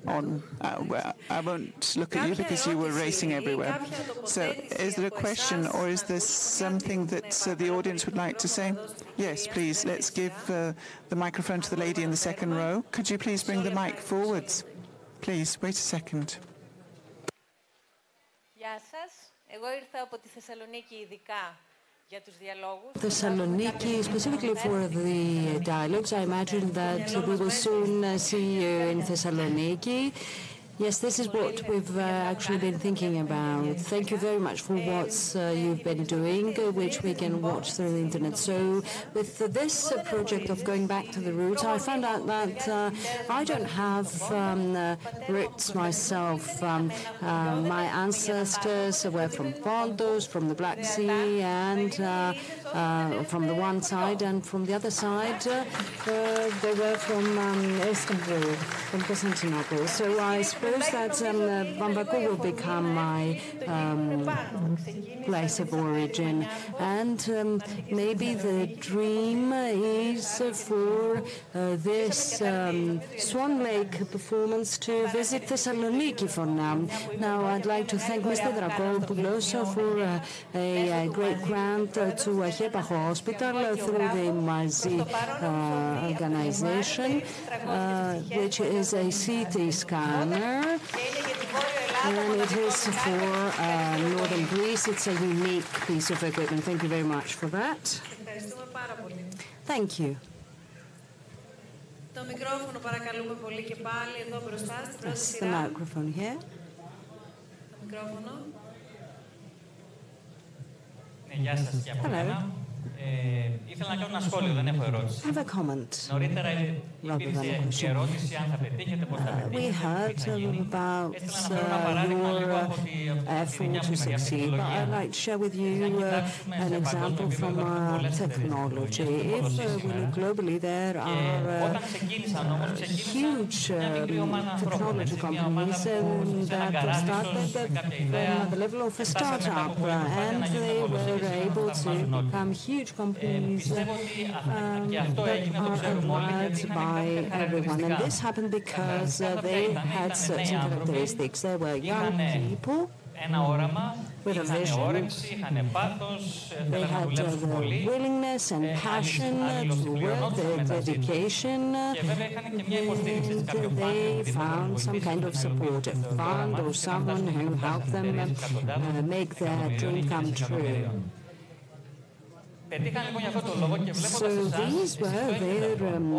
on. Uh, well, I won't look at you because you were racing everywhere. So, is there a question, or is there something that uh, the audience would like to say? Yes, please. Let's give uh, the microphone to the lady in the second row. Could you please bring the mic forwards? Please, wait a second. Γεια σας. Εγώ ήρθα από τη Θεσσαλονίκη ειδικά για τους διαλόγους. Thessaloniki, specifically for the dialogues. I imagine that we will soon see you in Thessaloniki. Yes, this is what we've uh, actually been thinking about. Thank you very much for what uh, you've been doing, uh, which we can watch through the internet. So, with this uh, project of going back to the roots, I found out that uh, I don't have um, uh, roots myself. Um, my ancestors were from Pontus, from the Black Sea, and from the one side, and from the other side, they were from um, Istanbul, from Constantinople. So I suppose that um, Vamvakou will become my um, place of origin. And um, maybe the dream is for uh, this um, Swan Lake performance to visit Thessaloniki for now. Now, I'd like to thank Mr. Dracopoulos for uh, a, a, great grant uh, to HEPA Hospital through the Mazi uh, organization, uh, which is a CT scanner and it is for uh, northern Greece. It's a unique piece of equipment. Thank you very much for that. Thank you. Το μικρόφωνο παρακαλούμε πολύ και πάλι εδώ μπροστά στην πρώτη σειρά. The microphone here. Το μικρόφωνο. Ναι, γεια σας και από μένα. ήθελα να κάνω ένα σχόλιο, δεν έχω ερώτηση. Have a comment. Νωρίτερα υπήρχε και ερώτηση αν θα πετύχετε, πώς θα πετύχετε. We heard about uh, your effort to succeed, but I'd like to share with you uh, an example from uh, technology. If uh, we look globally, there are uh, huge um, technology companies um, that started from the level of a startup, and they were able to become huge companies um, that are admired by everyone. And this happened because uh, they had certain characteristics. They were young people with a vision. They had uh, the willingness and passion to work, the dedication, and they found some kind of supportive fund or someone who helped them uh, make their dream come true. So these were their um,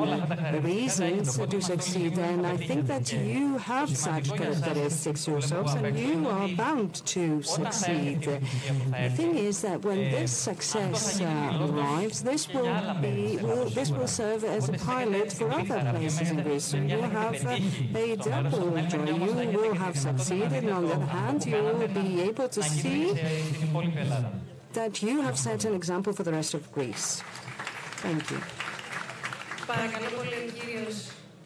reasons to succeed, and I think that you have such characteristics yourselves, and you are bound to succeed. The thing is that when this success uh, arrives, this will be will, this will serve as a pilot for other places in Greece. So you have uh, a double joy. You will have succeeded, and on the other hand, you will be able to see that you have set an example for the rest of Greece. Thank you.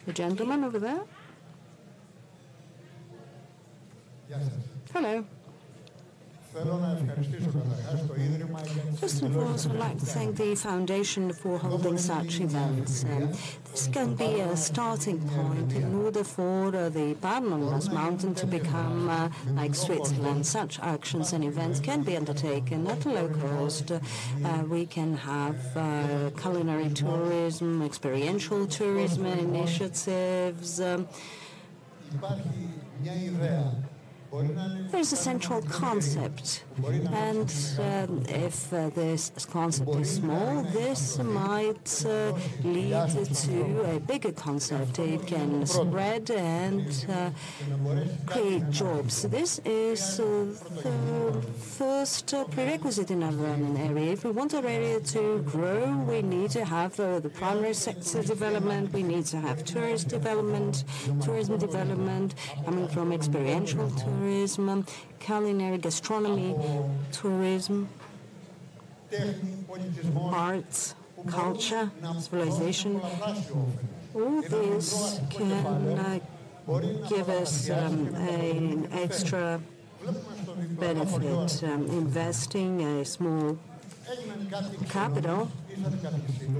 The gentleman over there. Hello. First and foremost, I'd like to thank the Foundation for holding such events. Um, this can be a starting point in order for uh, the Parnonas Mountain to become uh, like Switzerland. Such actions and events can be undertaken at a low cost. Uh, we can have uh, culinary tourism, experiential tourism initiatives. Um, there's a central concept, and um, if uh, this concept is small, this might uh, lead to a bigger concept. It can spread and uh, create jobs. This is the first prerequisite in our area. If we want our area to grow, we need to have uh, the primary sector development, we need to have tourist development, tourism development coming from experiential tourism, culinary gastronomy, tourism, arts, culture, civilization. All this can uh, give us um, an extra benefit. Um, investing a small capital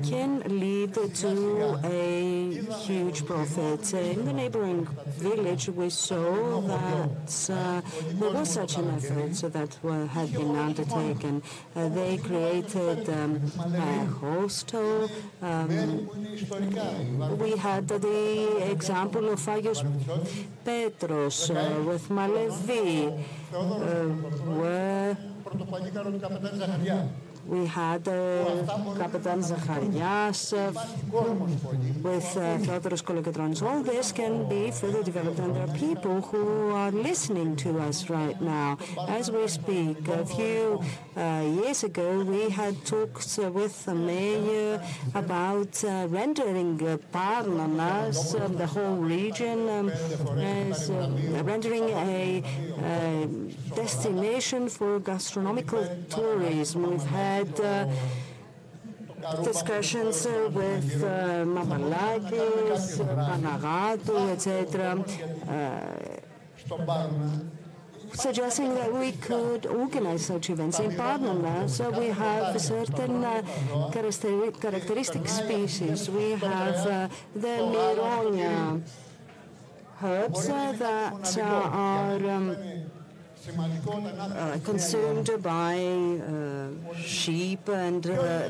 can lead to a huge profit. In the neighboring village, we saw that uh, there was such an effort that had been undertaken. Uh, they created um, a hostel. Um, we had the example of Agios Petros uh, with Malevi, where we had uh, Kapitan Zacharias uh, with uh, Theodoros Kolokotronis. All this can be further developed, and there are people who are listening to us right now as we speak. A few uh, years ago, we had talks uh, with the mayor about uh, rendering uh, Parnonas, um, the whole region, um, as rendering a destination for gastronomical tourism. We've had had uh, discussions uh, with uh, Mamalakis, Panagatou, etc., suggesting that we could organize such events in Parnana. So we have certain uh, characteristic species. We have uh, the Mironia herbs uh, that are um, uh, consumed by uh, sheep and uh,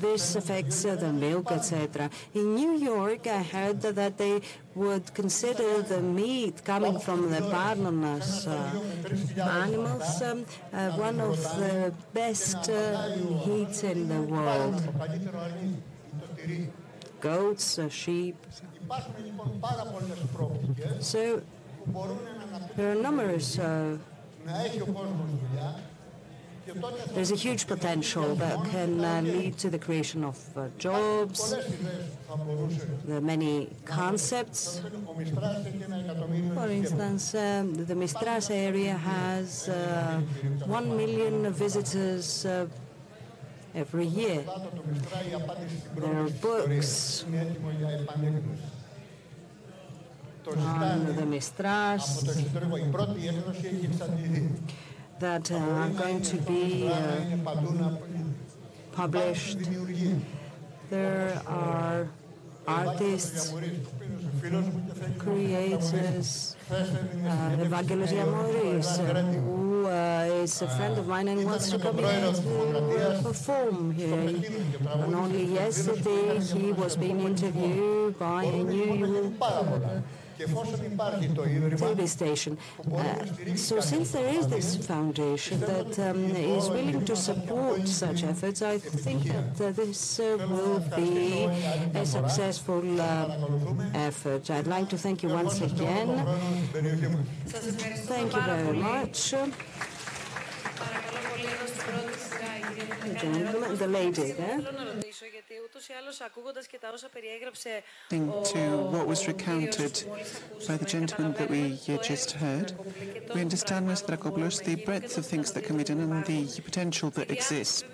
this affects the milk, etc. In New York, I heard that they would consider the meat coming from the Parnonas animals um, one of the best meats in the world. Goats, sheep. So there are numerous uh, there's a huge potential that can uh, lead to the creation of uh, jobs. There are many concepts. For instance, um, the Mistras area has uh, one million visitors uh, every year. There are books on the Mistras that are going to be uh, published. There are artists, creators, uh, Evangelos Yamoris, who uh, is a friend of mine and wants to come here to perform here. And only yesterday he was being interviewed by a New TV station. Uh, so since there is this foundation that um, is willing to support such efforts, I think that uh, this uh, will be a successful uh, effort. I'd like to thank you once again. Thank you very much. The gentleman, the lady there. To what was recounted by the gentleman that we just heard, we understand, Mr. Dracopoulos, the breadth of things that can be done and the potential that exists.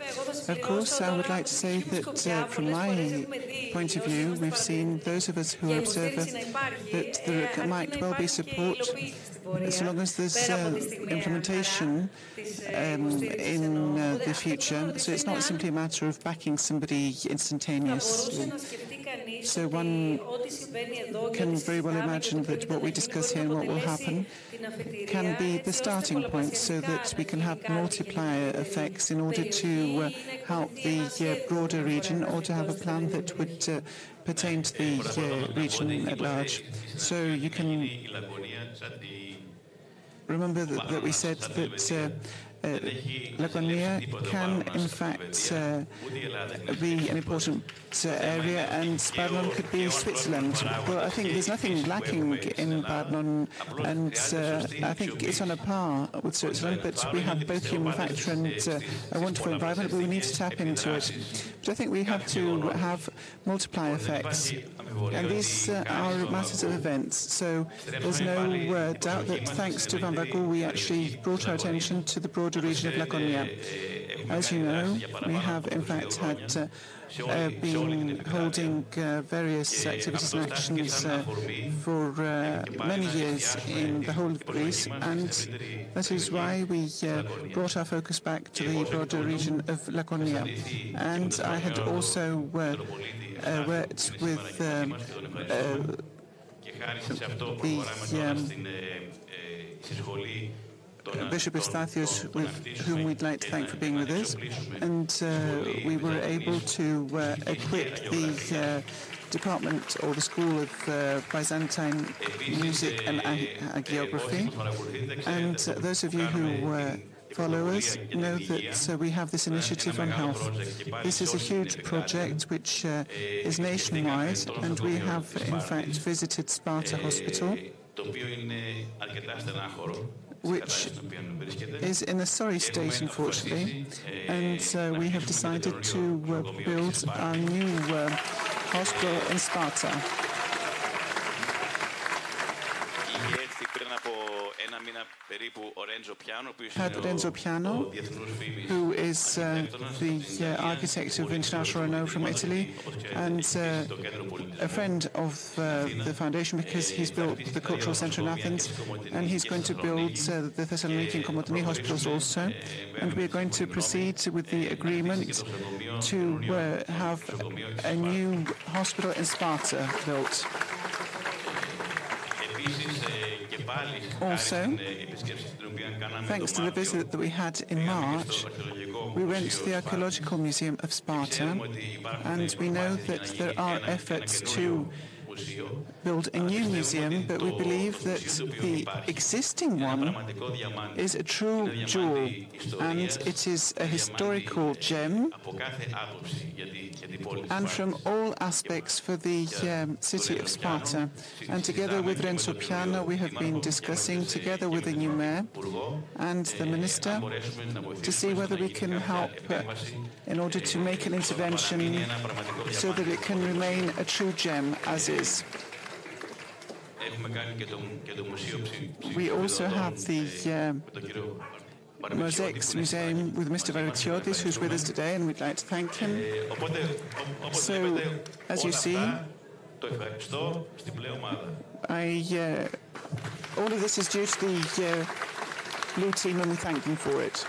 Of course, I would like to say that uh, from my point of view, we've seen those of us who are observers that there might well be support as long as there's uh, implementation um, in uh, the future. So it's not simply a matter of backing somebody instantaneously. So one can very well imagine that what we discuss here and what will happen can be the starting point so that we can have multiplier effects in order to uh, help the uh, broader region or to have a plan that would uh, pertain to the uh, region at large. So you can remember that, that we said that uh, Laconia can, in fact, uh, be an important uh, area, and Sparnon could be Switzerland. Well, I think there's nothing lacking in Sparnon, and uh, I think it's on a par with Switzerland, but we have both human factor and uh, a wonderful environment, but we need to tap into it. But I think we have to have multiplier effects. And these uh, are matters of events, so there's no uh, doubt that thanks to Vamvakou, we actually brought our attention to the broader region of Laconia. As you know, we have in fact had uh, uh, been holding uh, various activities and actions uh, for uh, many years in the whole of Greece, and that is why we uh, brought our focus back to the broader region of Laconia. And I had also worked with um, the um, Bishop Eustathios, with whom we'd like to thank for being with us. And uh, we were able to uh, equip the uh, department or the School of uh, Byzantine Music and Hagiography. And uh, those of you who uh, follow us know that we have this initiative on health. This is a huge project which is nationwide, and we have in fact visited Sparta Hospital which is in a sorry state, unfortunately, and uh, we have decided to uh, build a new uh, hospital in Sparta. Renzo Piano, who is uh, the uh, architect of international renown from Italy and uh, a friend of uh, the foundation because he's built the Cultural Centre in Athens and he's going to build uh, the Thessaloniki and Komotini hospitals also. And we're going to proceed with the agreement to uh, have a new hospital in Sparta built. Also, thanks to the visit that we had in March, we went to the Archaeological Museum of Sparta, and we know that there are efforts to build a new museum, but we believe that the existing one is a true jewel and it is a historical gem and from all aspects for the um, city of Sparta. And together with Renzo Piano, we have been discussing together with the new mayor and the minister to see whether we can help uh, in order to make an intervention so that it can remain a true gem as is. We also have the uh, Mosaics Museum with Mr. Varoutiotis, who's with us today, and we'd like to thank him. So, as you see, I, uh, all of this is due to the uh, blue team, and we thank them for it.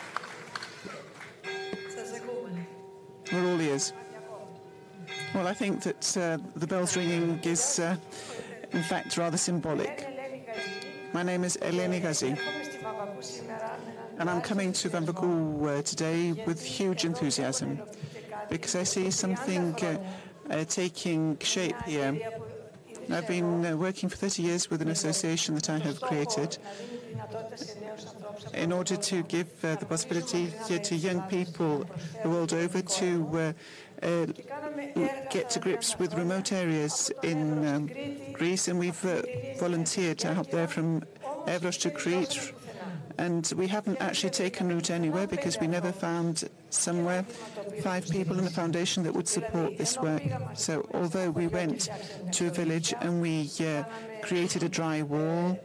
We're all ears. Well, I think that uh, the bells ringing is, uh, in fact, rather symbolic. My name is Eleni Gazi, and I'm coming to Vamvakou uh, today with huge enthusiasm because I see something uh, uh, taking shape here. I've been uh, working for 30 years with an association that I have created in order to give the possibility to young people the world over to uh, get to grips with remote areas in um, Greece, and we've uh, volunteered to help there from Evros to Crete. And we haven't actually taken root anywhere because we never found somewhere five people in the foundation that would support this work. So although we went to a village and we uh, created a dry wall,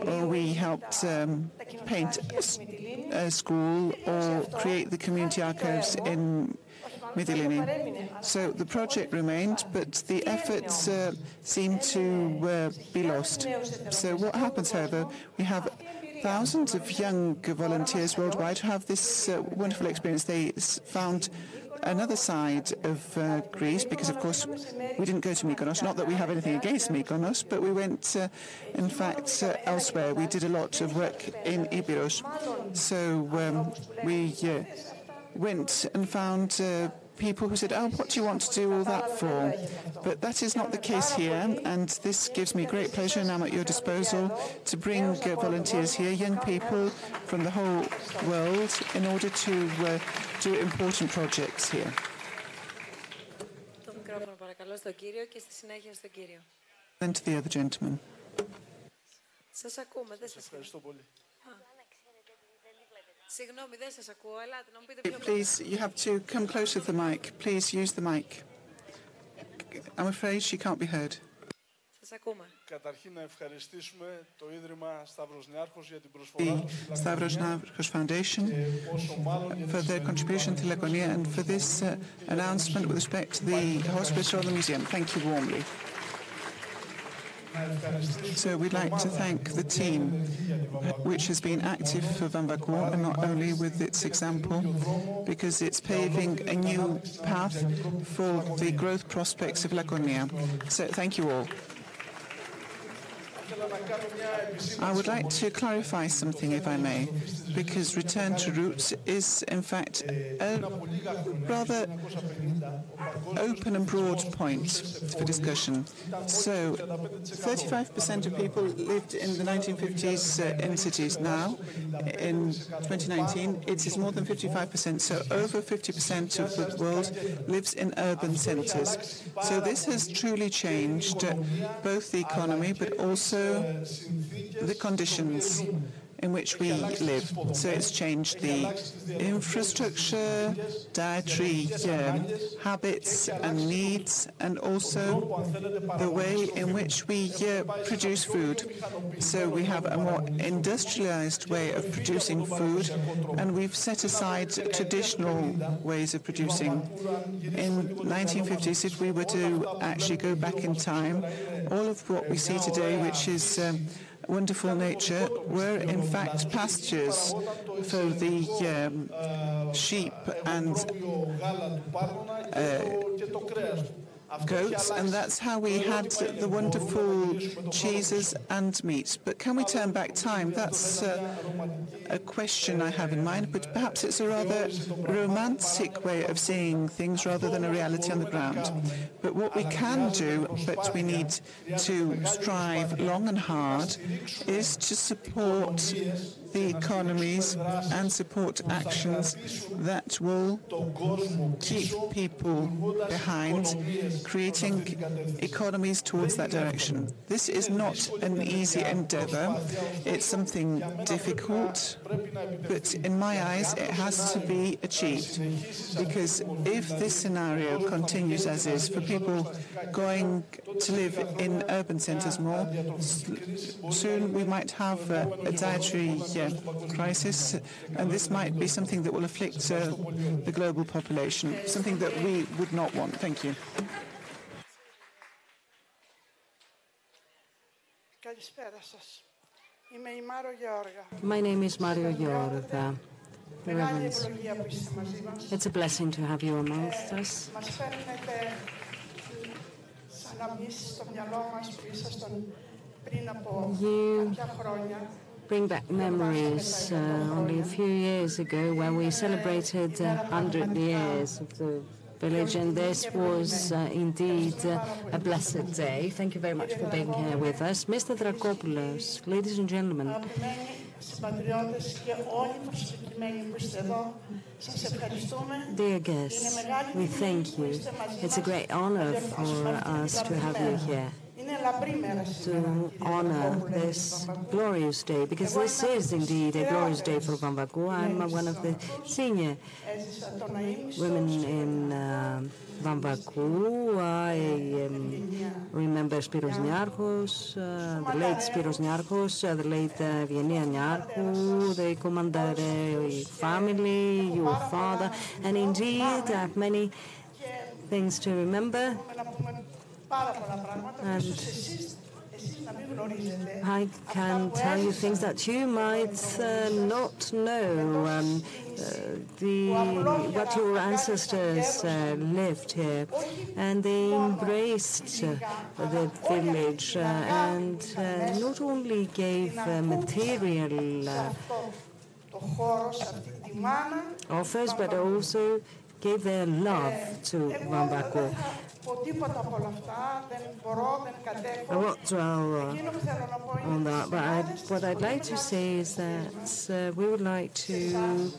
or we helped um, paint a school or create the community archives in Mytilene. So the project remained, but the efforts uh, seemed to uh, be lost. So what happens, however, we have thousands of young volunteers worldwide who have this uh, wonderful experience. They found another side of uh, Greece, because of course we didn't go to Mykonos. Not that we have anything against Mykonos, but we went, uh, in fact, uh, elsewhere. We did a lot of work in Ipiros. So um, we uh, went and found uh, people who said, oh, what do you want to do all that for? But that is not the case here, and this gives me great pleasure, and I'm at your disposal, to bring uh, volunteers here, young people from the whole world, in order to uh, do important projects here. Then to the other gentleman. Σας ακούμε, δεν σας Please, you have to come closer to the mic. Please use the mic. I'm afraid she can't be heard. Σας ακούμε. Καταρχήν να ευχαριστήσουμε το Ίδρυμα Σταύρος Νιάρχος για την προσφορά The Stavros Niarchos Foundation for their contribution to Laconia and for this uh, announcement with respect to the hospital and the museum. Thank you warmly. So we'd like to thank the team, which has been active for Van Vamvakou, and not only with its example, because it's paving a new path for the growth prospects of Laconia. So thank you all. I would like to clarify something, if I may, because return to roots is, in fact, a rather open and broad point for discussion. So, 35% of people lived in the 1950s uh, in cities. Now, in 2019, it is more than 55%. So, over 50% of the world lives in urban centres. So, this has truly changed uh, both the economy, but also the conditions in which we live. So it's changed the infrastructure, dietary um, habits and needs, and also the way in which we uh, produce food. So we have a more industrialized way of producing food, and we've set aside traditional ways of producing. In 1950s, if we were to actually go back in time, all of what we see today, which is um, wonderful nature were in fact pastures for the um, sheep and uh, goats, and that's how we had the wonderful cheeses and meat. But can we turn back time? That's uh, a question I have in mind, but perhaps it's a rather romantic way of seeing things rather than a reality on the ground. But what we can do, but we need to strive long and hard, is to support the economies and support actions that will keep people behind, creating economies towards that direction. This is not an easy endeavor. It's something difficult, but in my eyes, it has to be achieved. Because if this scenario continues as is, for people going to live in urban centers more, soon we might have a, a dietary uh, crisis, and this might be something that will afflict uh, the global population, something that we would not want. Thank you. My name is Mario Georga. It's a blessing to have you amongst us. You bring back memories uh, only a few years ago when we celebrated uh, 100 years of the village, and this was uh, indeed uh, a blessed day. Thank you very much for being here with us. Mr. Dracopoulos, ladies and gentlemen, Dear guests, we thank you. It's a great honor for us to have you here to honor this glorious day, because this is indeed a glorious day for Vamvakou. I'm one of the senior women in uh. I um, remember Spiros Niarchos, uh, the late Spiros Niarchos, uh, the late uh, Eugenia Niarchou, the commander uh, family, your father, and indeed I have many things to remember. And I can tell you things that you might uh, not know. Um, uh, the, what your ancestors uh, lived here, and they embraced uh, the village uh, and uh, not only gave material offers, but also gave their love to Vamvakou. I won't dwell uh, on that, but I'd, what I'd like to say is that uh, we would like to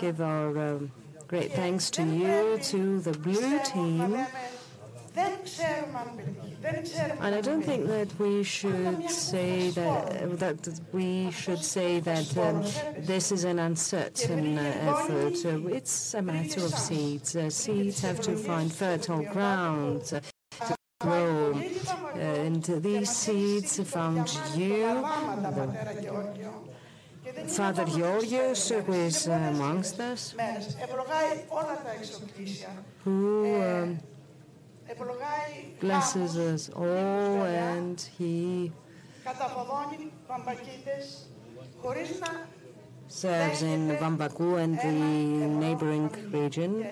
give our um, great thanks to you, to the blue team, and I don't think that we should say that that we should say that um, this is an uncertain uh, effort. Uh, it's a matter of seeds. Uh, seeds have to find fertile ground to grow, and these seeds found you. Father Georgios, who is amongst us, who um, blesses us all and he serves in Vamvakou and the neighboring region.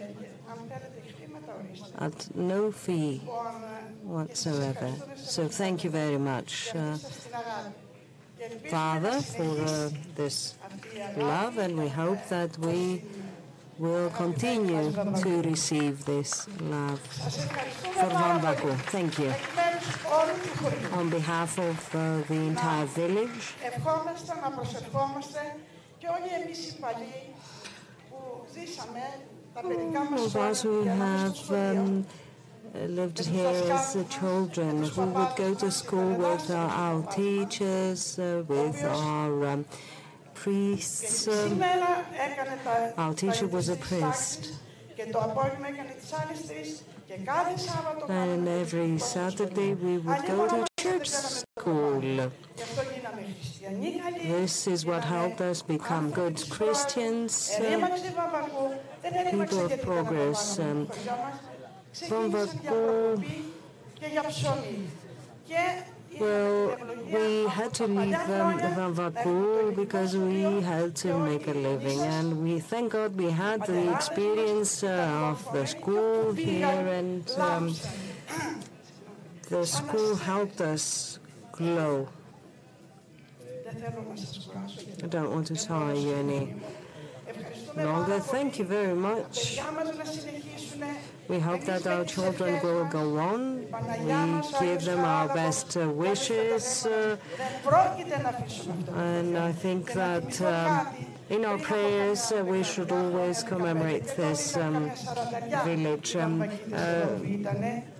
at no fee whatsoever. So thank you very much, uh, Father, for uh, this love, and we hope that we will continue to receive this love for Vamvakou. Thank you. On behalf of uh, the entire village, of us who have um, lived here as children, who would go to school with uh, our teachers, uh, with our um, priests. Um, our teacher was a priest. And every Saturday we would go to church school. This is what helped us become good Christians, uh, people of progress. Um, from the Well, we had to leave um, Vamvakou because we had to make a living, and we thank God we had the experience uh, of the school here, and um, the school helped us grow. I don't want to tire you any longer. Thank you very much. We hope that our children will go on. We give them our best uh, wishes. Uh, and I think that um, in our prayers, uh, we should always commemorate this um, village. Um, uh,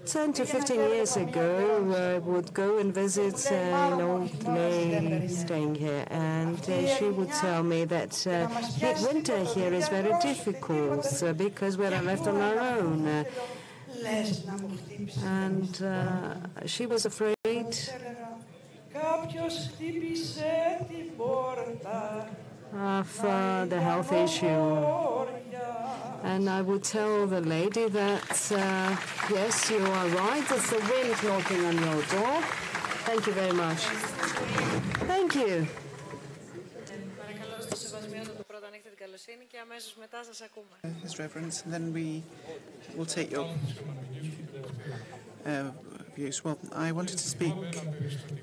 10 to 15 years ago, I would go and visit uh, an old lady staying here, and uh, she would tell me that uh, winter here is very difficult uh, because we're left on our own. and she was afraid of uh, the health issue. And I would tell the lady that, uh, yes, you are right, it's the wind knocking on your door. Thank you very much. Thank you. His Reverence, and then we will take your uh, views. Well, I wanted to speak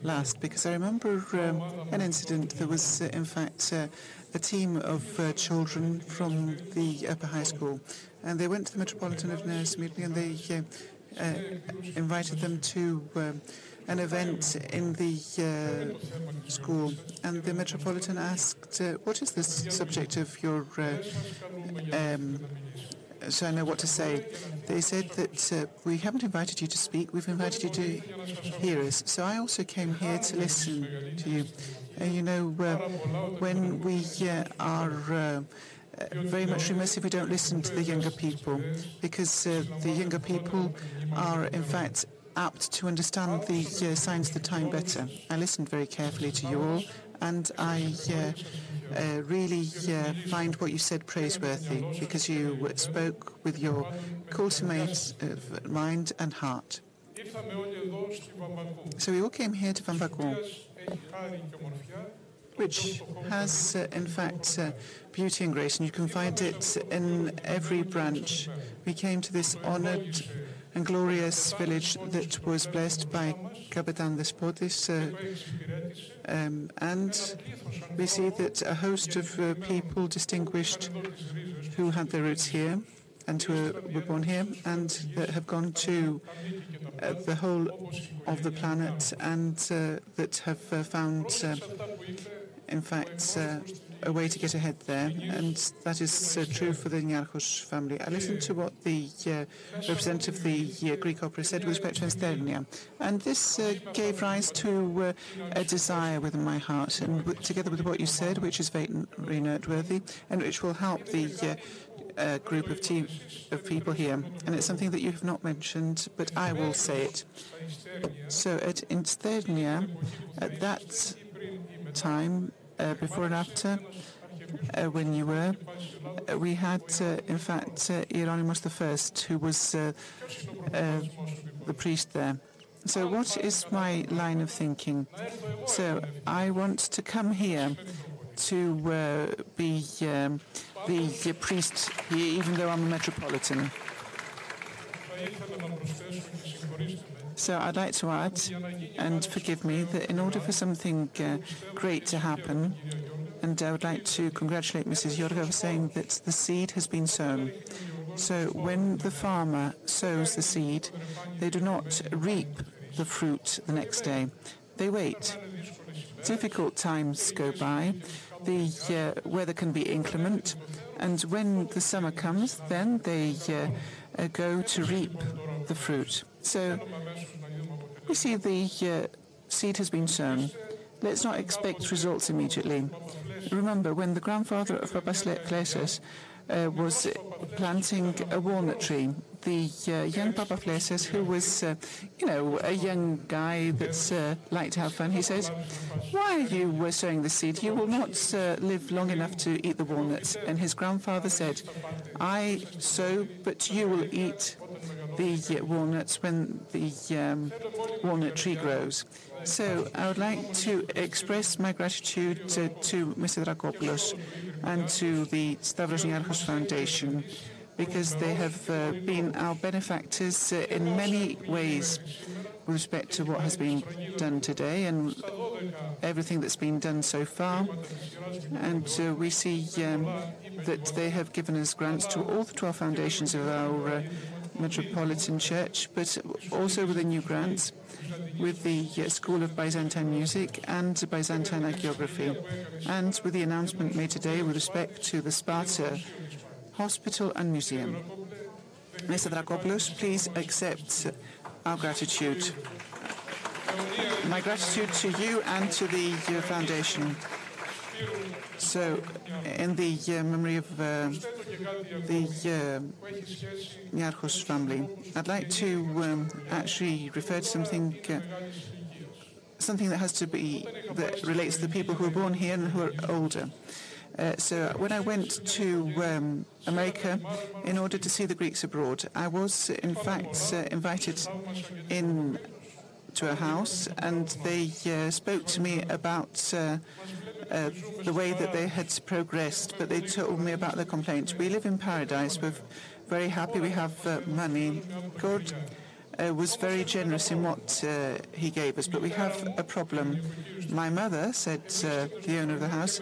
last because I remember um, an incident. There was, uh, in fact, uh, a team of uh, children from the upper high school, and they went to the Metropolitan of Nursemiri and they uh, uh, invited them to um, an event in the uh, school, and the Metropolitan asked, uh, "What is the subject of your?" Uh, um, so I know what to say. They said that uh, we haven't invited you to speak, we've invited you to hear us. So I also came here to listen to you. You know, uh, when we uh, are uh, very much remiss if we don't listen to the younger people, because uh, the younger people are, in fact, apt to understand the uh, signs of the time better. I listened very carefully to you all, and I uh, uh, really uh, find what you said praiseworthy because you spoke with your cultivate mind and heart. So we all came here to Vamvakou which has, uh, in fact, uh, beauty and grace, and you can find it in every branch. We came to this honored and glorious village that was blessed by Kapitan Despotis, uh, um, and we see that a host of uh, people distinguished who had their roots here and who were born here and that have gone to uh, the whole of the planet and uh, that have uh, found, uh, in fact, a way to get ahead there, and that is uh, true for the Niarchos family. I listened to what the uh, representative of the uh, Greek opera said with respect to Isternia, and this uh, gave rise to uh, a desire within my heart, and together with what you said, which is very, noteworthy, and which will help the group of, team, of people here, and it's something that you have not mentioned, but I will say it. So at Isternia, at that time, before and after, uh, when you were, uh, we had, uh, in fact, uh, Hieronymus I, who was uh, the priest there. So what is my line of thinking? So I want to come here to be um, the, the priest here, even though I'm a metropolitan. So I'd like to add, and forgive me, that in order for something uh, great to happen, and I would like to congratulate Mrs. Yorga for saying that the seed has been sown. So when the farmer sows the seed, they do not reap the fruit the next day. They wait. Difficult times go by. The uh, weather can be inclement, and when the summer comes, then they uh, go to reap the fruit. So we see the uh, seed has been sown. Let's not expect results immediately. Remember, when the grandfather of Papaflessas uh, was planting a walnut tree, the uh, young Papaflessas, who was, uh, you know, a young guy that uh, liked to have fun, he says, why are you sowing the seed? You will not uh, live long enough to eat the walnuts. And his grandfather said, I sow, but you will eat the walnuts when the um, walnut tree grows. So I would like to express my gratitude to, to Mr. Dracopoulos and to the Stavros Niarchos Foundation because they have uh, been our benefactors uh, in many ways with respect to what has been done today and everything that's been done so far. And uh, we see um, that they have given us grants to all the 12 foundations of our uh, Metropolitan Church, but also with the new grants with the uh, School of Byzantine Music and Byzantine Hagiography, and with the announcement made today with respect to the Sparta Hospital and Museum. Mr. Dracopoulos, please accept our gratitude. My gratitude to you and to the uh, Foundation. So, in the uh, memory of uh, the uh, family, I'd like to um, actually refer to something uh, something that has to be that relates to the people who are born here and who are older. Uh, so when I went to um, America in order to see the Greeks abroad, I was in fact uh, invited in to a house, and they uh, spoke to me about uh, uh, the way that they had progressed, but they told me about their complaints. We live in paradise. We're very happy. We have money. God uh, was very generous in what uh, he gave us, but we have a problem. My mother, said uh, the owner of the house,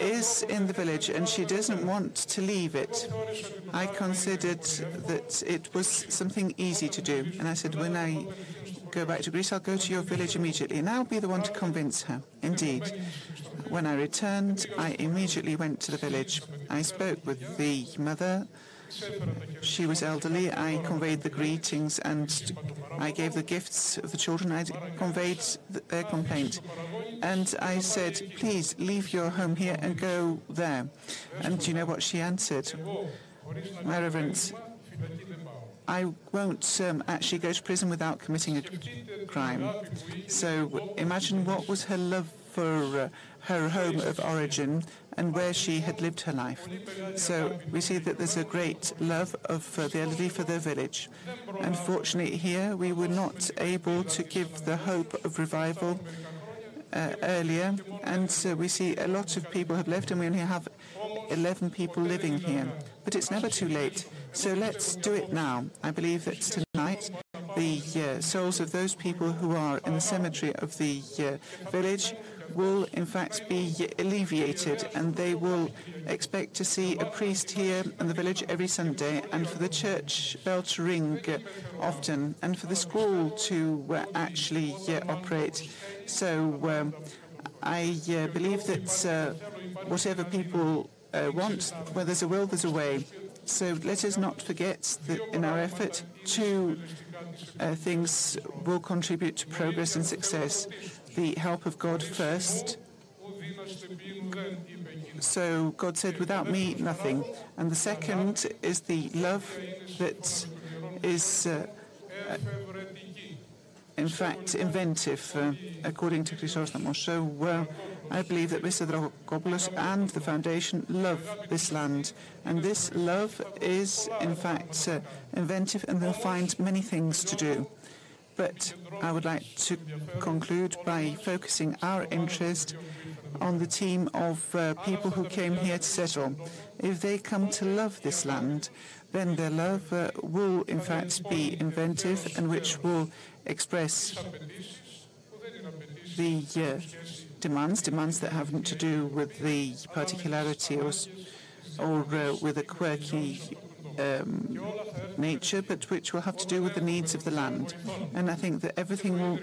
is in the village and she doesn't want to leave it. I considered that it was something easy to do, and I said, when I go back to Greece, I'll go to your village immediately, and I'll be the one to convince her. Indeed. When I returned, I immediately went to the village. I spoke with the mother, she was elderly. I conveyed the greetings and I gave the gifts of the children. I conveyed their complaint. And I said, please leave your home here and go there. And do you know what she answered? My Reverence, I won't um, actually go to prison without committing a crime. So imagine what was her love for uh, her home of origin and where she had lived her life. So we see that there's a great love of uh, the elderly for their village. Unfortunately, here we were not able to give the hope of revival uh, earlier, and so we see a lot of people have left, and we only have 11 people living here. But it's never too late. So let's do it now. I believe that tonight the uh, souls of those people who are in the cemetery of the uh, village will in fact be alleviated and they will expect to see a priest here in the village every Sunday and for the church bell to ring often and for the school to uh, actually uh, operate. So um, I uh, believe that whatever people want, where there's a will, there's a way. So let us not forget that in our effort, two uh, things will contribute to progress and success the help of God first. So God said, without me, nothing. And the second is the love that is, uh, uh, in fact, inventive, uh, according to Chrysostomos. So I believe that Mr. Dracopoulos and the Foundation love this land. And this love is, in fact, uh, inventive, and they'll find many things to do. But I would like to conclude by focusing our interest on the team of uh, people who came here to settle. If they come to love this land, then their love uh, will in fact be inventive and which will express the uh, demands, demands that have to do with the particularity or, or uh, with a quirky um, nature, but which will have to do with the needs of the land. And I think that everything will,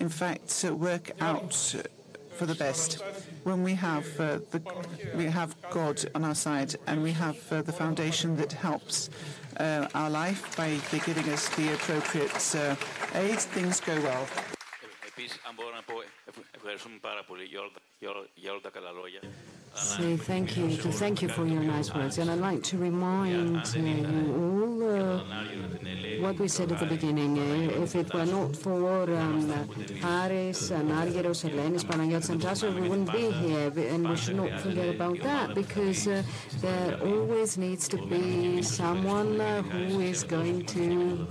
in fact, uh, work out for the best when we have uh, the we have God on our side and we have uh, the foundation that helps uh, our life by giving us the appropriate uh, aid. Things go well. Say thank you to thank you for your nice words and I'd like to remind uh, you all uh, what we said at the beginning uh, if it were not for um, Haris Anargyros, Elenis, Panagiotis and Tasos we wouldn't be here and we should not forget about that because uh, there always needs to be someone uh, who is going to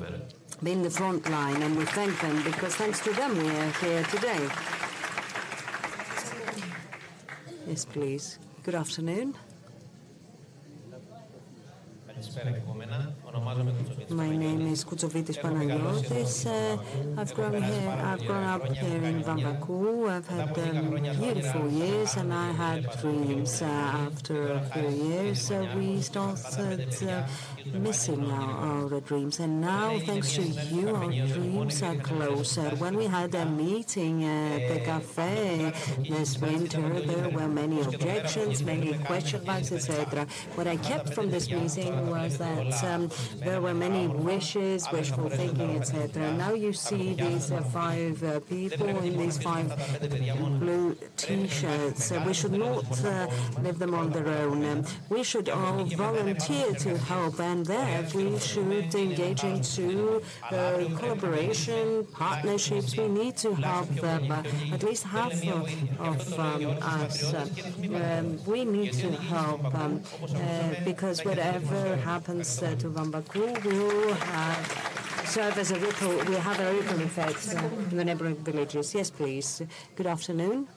be in the front line, and we thank them because thanks to them we are here today. Yes, please. Good afternoon. My name is Koutsovitis Panagiotis. Uh, I've grown here. I've grown up here in Vamvakou. I've had um, beautiful years, and I had dreams. Uh, after a few years, uh, we started uh, missing our, our, dreams, and now, thanks to you, our dreams are closer. When we had a meeting at the cafe this winter, there were many objections, many question marks, etc. What I kept from this meeting was that um, there were many wishes, wishful thinking, etc. Now you see these uh, five uh, people in these five blue T-shirts. Uh, we should not uh, leave them on their own. Um, we should all volunteer to help, and there we should engage into uh, collaboration, partnerships. We need to help them. Uh, at least half of, um, us. Um, we need to help um, because whatever happens to Vamvakou will have serve as a ripple, we have a ripple effect uh, in the neighboring villages. Yes, please. Good afternoon.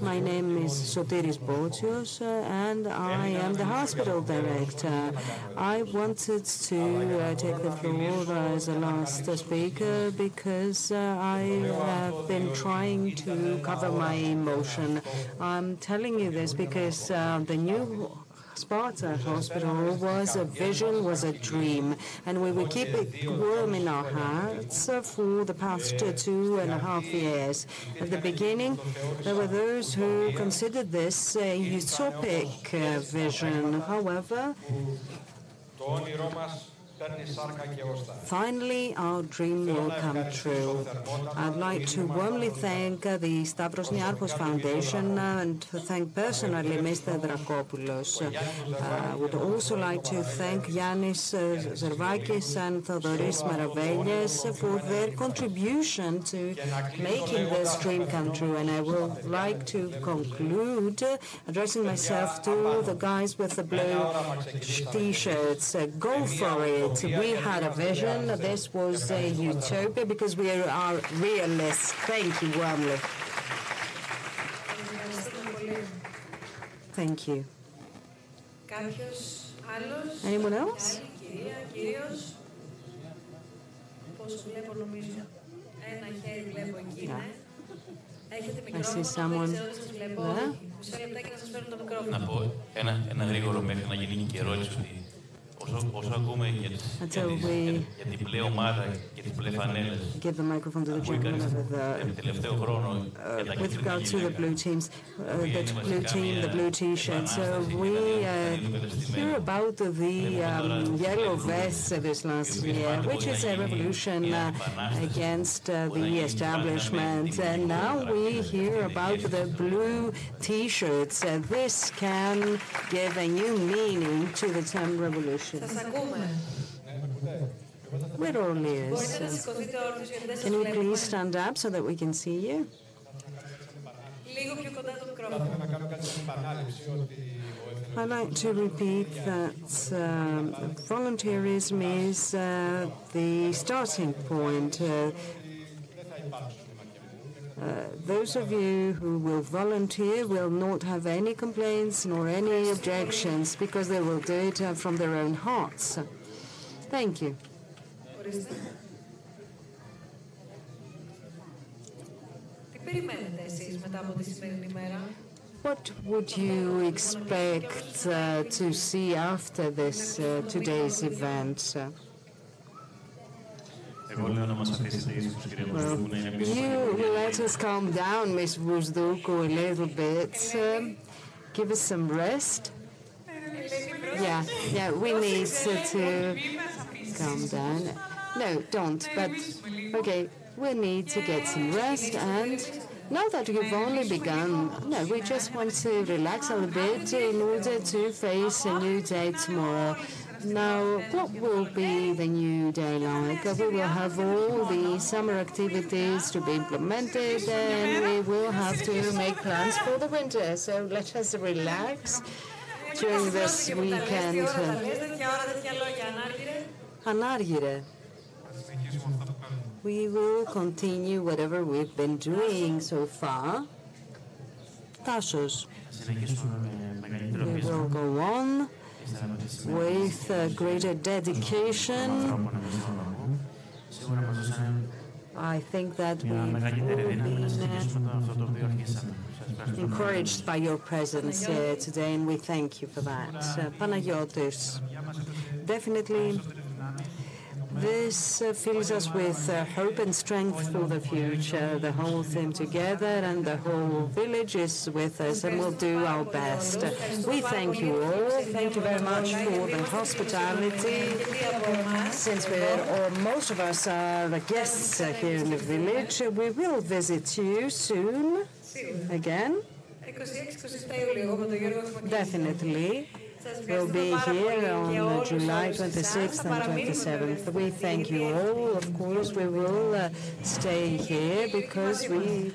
My name is Sotiris Botios, uh, and I am the hospital director. I wanted to uh, take the floor as a last speaker because uh, I have been trying to cover my emotion. I'm telling you this because uh, the new Sparta Hospital was a vision, was a dream, and we will keep it warm in our hearts for the past two and a half years. At the beginning, there were those who considered this a utopic uh, vision. However, Finally, our dream will come true. I'd like to warmly thank uh, the Stavros Niarchos Foundation uh, and to thank personally Mr. Dracopoulos. Uh, I would also like to thank Yanis Zervakis and Theodoris Maravellas for their contribution to making this dream come true. And I would like to conclude addressing myself to the guys with the blue t-shirts. Go for it it. We had a vision. This was a utopia because we are realists. Thank you warmly. Thank you. Anyone else? Yeah. I see someone there. Να πω ένα, ένα γρήγορο μέχρι να γίνει και ερώτηση ότι όσο, όσο ακούμε για, τις, για, τις, για, για την πλέ ομάδα give the microphone to the gentleman of the, uh, with regard to the blue teams, uh, the blue team, uh, um, uh, uh, the blue t-shirts. we hear about the um, yellow vests this last year, which is a revolution against the establishment. And now we hear about the blue t-shirts. this can give a new meaning to the term revolution. We're all ears. So. Can you please stand up so that we can see you? I'd like to repeat that um, uh, volunteerism is uh, the starting point. Uh, uh, those of you who will volunteer will not have any complaints nor any objections because they will do it uh, from their own hearts. Thank you. What would you expect uh, to see after this uh, today's event? Well, you let us calm down, Miss Vousdoukou, a little bit. Um, give us some rest. Yeah, yeah, we need to calm down. No, don't, but okay, we need to get some rest and now that you've only begun, no, we just want to relax a little bit in order to face a new day tomorrow. Now, what will be the new day like? We will have all the summer activities to be implemented and we will have to make plans for the winter. So let us relax during this weekend. Ανάργυρε. We will continue whatever we've been doing so far. Tassos. We will go on with uh, greater dedication. I think that we've been encouraged by your presence here today, and we thank you for that. Uh, Panagiotis, definitely this uh, fills us with uh, hope and strength for the future. The whole team together and the whole village is with us and we'll do our best. We thank you all. Thank you very much for the hospitality. Since we're, or most of us are guests here in the village, we will visit you soon again. Definitely. We'll be here on July 26th and 27th. We thank you all. Of course, we will uh, stay here because we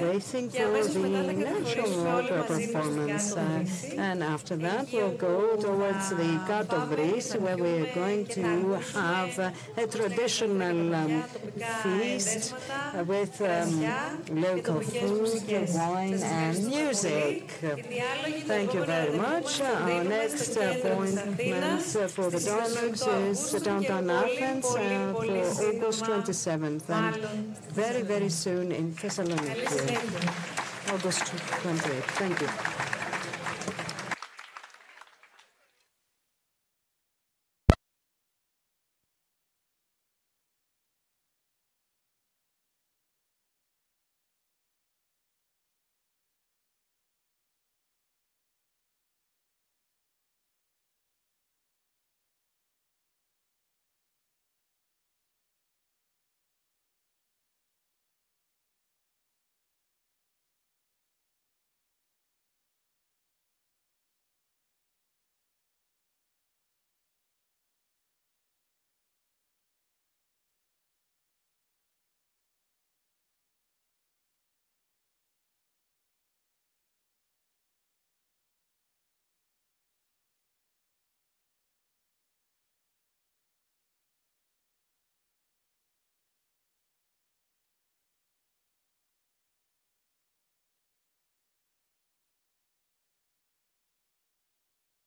waiting for the national opera performance. Uh, and after that, we'll go towards the Katovris, where we are going to have uh, a traditional um, feast with um, local food, wine, and music. Thank you very much. Our next appointment for the dialogues is downtown Athens for August 27th and very, very soon in Thessaloniki. August 28th. Thank you.